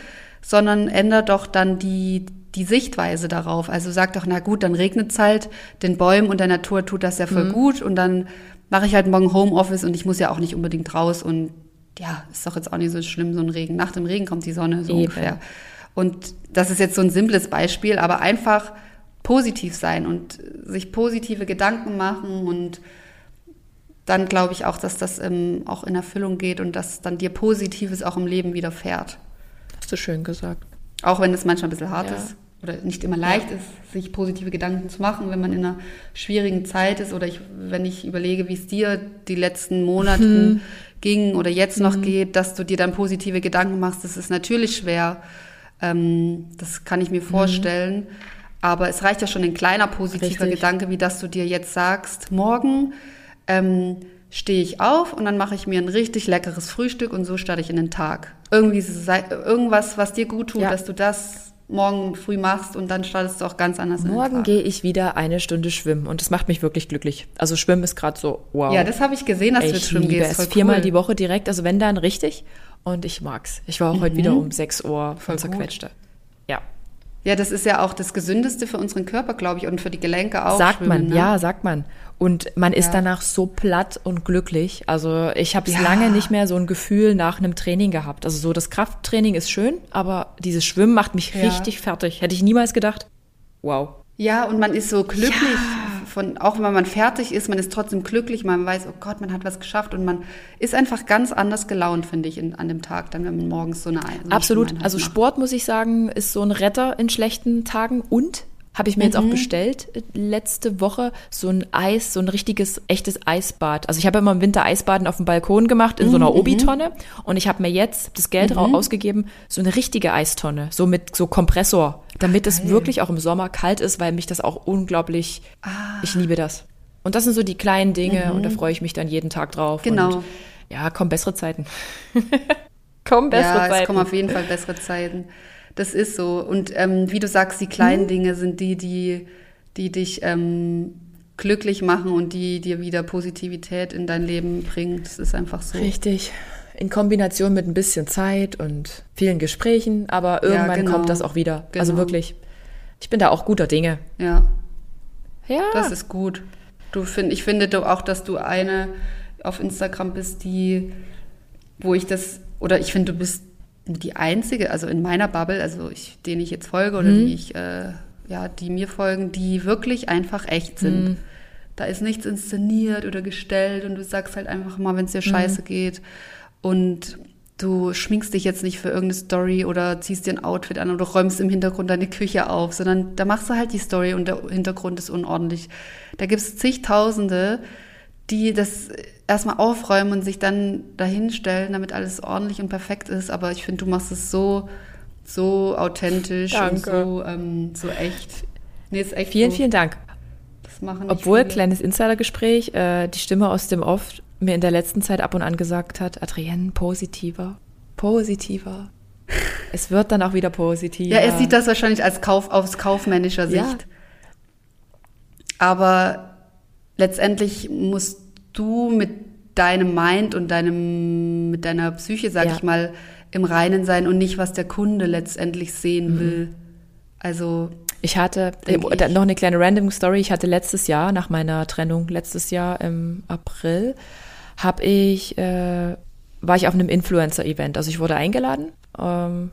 sondern ändert doch dann die, die Sichtweise darauf. Also sagt doch, na gut, dann regnet es halt, den Bäumen und der Natur tut das ja voll gut und dann mache ich halt morgen Homeoffice und ich muss ja auch nicht unbedingt raus und ja, ist doch jetzt auch nicht so schlimm, so ein Regen. Nach dem Regen kommt die Sonne, so Eben. ungefähr. Und das ist jetzt so ein simples Beispiel, aber einfach positiv sein und sich positive Gedanken machen und dann glaube ich auch, dass das ähm, auch in Erfüllung geht und dass dann dir Positives auch im Leben widerfährt. Hast du schön gesagt. Auch wenn es manchmal ein bisschen hart Ja. ist oder nicht immer leicht ist, sich positive Gedanken zu machen, wenn man in einer schwierigen Zeit ist oder ich, wenn ich überlege, wie es dir die letzten Monate Mhm. ging oder jetzt noch geht, dass du dir dann positive Gedanken machst, das ist natürlich schwer. Ähm, das kann ich mir vorstellen. Aber es reicht ja schon ein kleiner positiver Richtig. Gedanke, wie dass du dir jetzt sagst, morgen ähm, stehe ich auf und dann mache ich mir ein richtig leckeres Frühstück und so starte ich in den Tag. Irgendwie irgendwas, was dir gut tut, Ja. dass du das morgen früh machst und dann startest du auch ganz anders in den Morgen gehe ich wieder eine Stunde schwimmen und das macht mich wirklich glücklich. Also Schwimmen ist gerade so, wow. Ja, das habe ich gesehen, dass du jetzt ich schwimmen liebe gehst. es. Voll Viermal cool. die Woche direkt, also wenn dann richtig. Und ich mag's. Ich war auch heute wieder um 6 Uhr Voll zerquetschte. Ja. Ja, das ist ja auch das Gesündeste für unseren Körper, glaube ich, und für die Gelenke auch. sagt man, Schwimmen, ne? ja, sagt man. Und man ist Ja. danach so platt und glücklich. Also ich habe Ja. lange nicht mehr so ein Gefühl nach einem Training gehabt. Also so das Krafttraining ist schön, aber dieses Schwimmen macht mich Ja. richtig fertig. Hätte ich niemals gedacht. Wow. Ja, und man ist so glücklich, von, auch wenn man fertig ist, man ist trotzdem glücklich, man weiß, oh Gott, man hat was geschafft und man ist einfach ganz anders gelaunt, finde ich, in, an dem Tag, dann wenn man morgens so eine, so eine Absolut. Schwimmeinheit Also macht. Sport, muss ich sagen, ist so ein Retter in schlechten Tagen. Und habe ich mir jetzt auch bestellt äh, letzte Woche so ein Eis, so ein richtiges, echtes Eisbad. Also ich habe immer im Winter Eisbaden auf dem Balkon gemacht in so einer Obi-Tonne. Und ich habe mir jetzt das Geld rau- ausgegeben, so eine richtige Eistonne, so mit so Kompressor, damit es wirklich auch im Sommer kalt ist, weil mich das auch unglaublich, ich liebe das. Und das sind so die kleinen Dinge und da freue ich mich dann jeden Tag drauf. Genau. Und ja, kommen bessere Zeiten. kommen bessere Ja, es Zeiten. kommen auf jeden Fall bessere Zeiten. Das ist so. Und ähm, wie du sagst, die kleinen Mhm. Dinge sind die, die, die dich ähm, glücklich machen und die dir wieder Positivität in dein Leben bringen. Das ist einfach so. Richtig. In Kombination mit ein bisschen Zeit und vielen Gesprächen, aber irgendwann genau. kommt das auch wieder. Also Genau. wirklich. Ich bin da auch guter Dinge. Ja. Ja. Das ist gut. Du find, ich finde du auch, dass du eine auf Instagram bist, die, wo ich das, oder ich finde, du bist die einzige, also in meiner Bubble, also ich, denen ich jetzt folge oder Mhm. die ich, äh, ja, die mir folgen, die wirklich einfach echt sind. Mhm. Da ist nichts inszeniert oder gestellt und du sagst halt einfach mal, wenn es Mhm. dir scheiße geht. Und du schminkst dich jetzt nicht für irgendeine Story oder ziehst dir ein Outfit an oder räumst im Hintergrund deine Küche auf, sondern da machst du halt die Story und der Hintergrund ist unordentlich. Da gibt es zigtausende, die das erstmal aufräumen und sich dann dahinstellen, damit alles ordentlich und perfekt ist. Aber ich finde, du machst es so, so authentisch Danke. und so, ähm, so echt. Nee, ist echt vielen, so. vielen Dank. Das machen Obwohl, viele. kleines Insidergespräch, äh, die Stimme aus dem Off mir in der letzten Zeit ab und an gesagt hat, Adrienne, positiver, positiver. es wird dann auch wieder positiver. Ja, er sieht das wahrscheinlich als Kauf, aus kaufmännischer Sicht. Ja. Aber letztendlich musst du mit deinem Mind und deinem, mit deiner Psyche, sag Ja. ich mal, im Reinen sein und nicht, was der Kunde letztendlich sehen Mhm. will. Also, Ich hatte äh, Denk ich. noch eine kleine random Story. Ich hatte letztes Jahr, nach meiner Trennung, letztes Jahr im April, habe ich, äh, war ich auf einem Influencer-Event. Also ich wurde eingeladen ähm,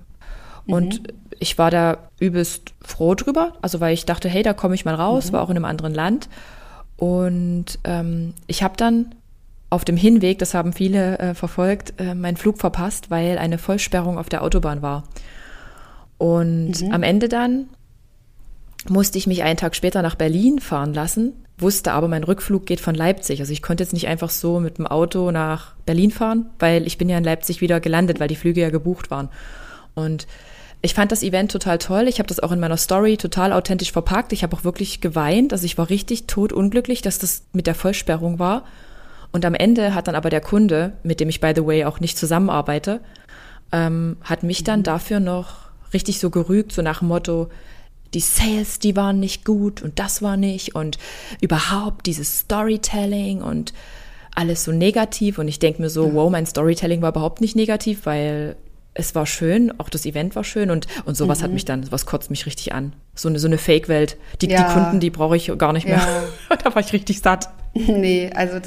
und ich war da übelst froh drüber. Also weil ich dachte, hey, da komme ich mal raus, war auch in einem anderen Land. Und ähm, ich habe dann auf dem Hinweg, das haben viele äh, verfolgt, äh, meinen Flug verpasst, weil eine Vollsperrung auf der Autobahn war. Und am Ende dann musste ich mich einen Tag später nach Berlin fahren lassen, wusste aber, mein Rückflug geht von Leipzig. Also ich konnte jetzt nicht einfach so mit dem Auto nach Berlin fahren, weil ich bin ja in Leipzig wieder gelandet, weil die Flüge ja gebucht waren. Und ich fand das Event total toll. Ich habe das auch in meiner Story total authentisch verpackt. Ich habe auch wirklich geweint. Also ich war richtig totunglücklich, dass das mit der Vollsperrung war. Und am Ende hat dann aber der Kunde, mit dem ich by the way auch nicht zusammenarbeite, ähm, hat mich dann dafür noch richtig so gerügt, so nach dem Motto, die Sales, die waren nicht gut und das war nicht und überhaupt dieses Storytelling und alles so negativ und ich denke mir so, wow, mein Storytelling war überhaupt nicht negativ, weil es war schön, auch das Event war schön und, und sowas hat mich dann, was kotzt mich richtig an. So eine, so eine Fake-Welt. Die, Ja. die Kunden, die brauche ich gar nicht mehr. Ja. da war ich richtig satt. Nee, also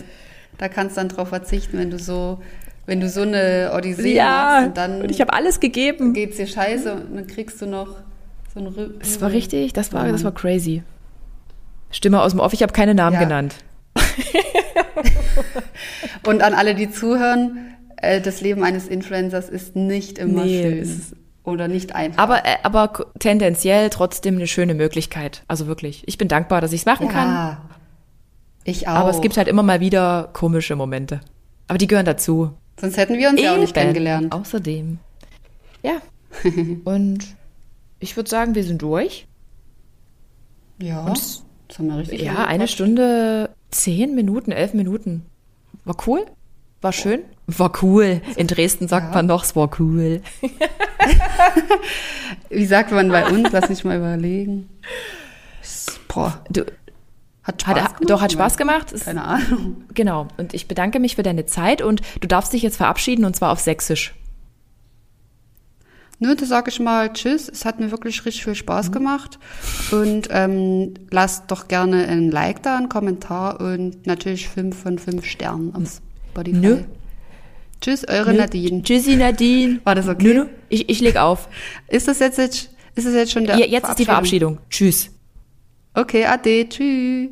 da kannst du dann drauf verzichten, wenn du so, wenn du so eine Odyssee Ja, machst und dann und ich habe alles gegeben. geht's dir scheiße und dann kriegst du noch so ein Rü Das war richtig, das war, das war crazy. Stimme aus dem Off, ich habe keine Namen Ja. genannt. Und an alle, die zuhören, äh, das Leben eines Influencers ist nicht immer Nee, schön. Oder nicht einfach. Aber, äh, aber tendenziell trotzdem eine schöne Möglichkeit. Also wirklich. Ich bin dankbar, dass ich es machen kann. ja, ich auch. Aber es gibt halt immer mal wieder komische Momente. Aber die gehören dazu. Sonst hätten wir uns ja auch nicht Eben. kennengelernt. Außerdem. Ja. Und ich würde sagen, wir sind durch. Ja, Und das haben wir richtig Ja, eine. Stunde, zehn Minuten, elf Minuten. War cool. War schön. War cool. In Dresden sagt Ja. man noch, es war cool. Wie sagt man bei uns? Lass mich mal überlegen. Boah, Du, hat Spaß hat, gemacht? doch, hat Spaß gemacht. Keine Ahnung. Genau. Und ich bedanke mich für deine Zeit und du darfst dich jetzt verabschieden und zwar auf Sächsisch. Nö, da sage ich mal Tschüss. Es hat mir wirklich richtig viel Mhm. Spaß gemacht. Und ähm, lasst doch gerne ein Like da, einen Kommentar und natürlich fünf von fünf Sternen auf Spotify. Nö. Tschüss, eure Nadine. Tschüssi, Nadine. War das okay? Nö, nö. Ich, ich leg auf. Ist das jetzt, jetzt, ist das jetzt schon der Ja, jetzt ist die Verabschiedung. Tschüss. Okay, ade, tschüss.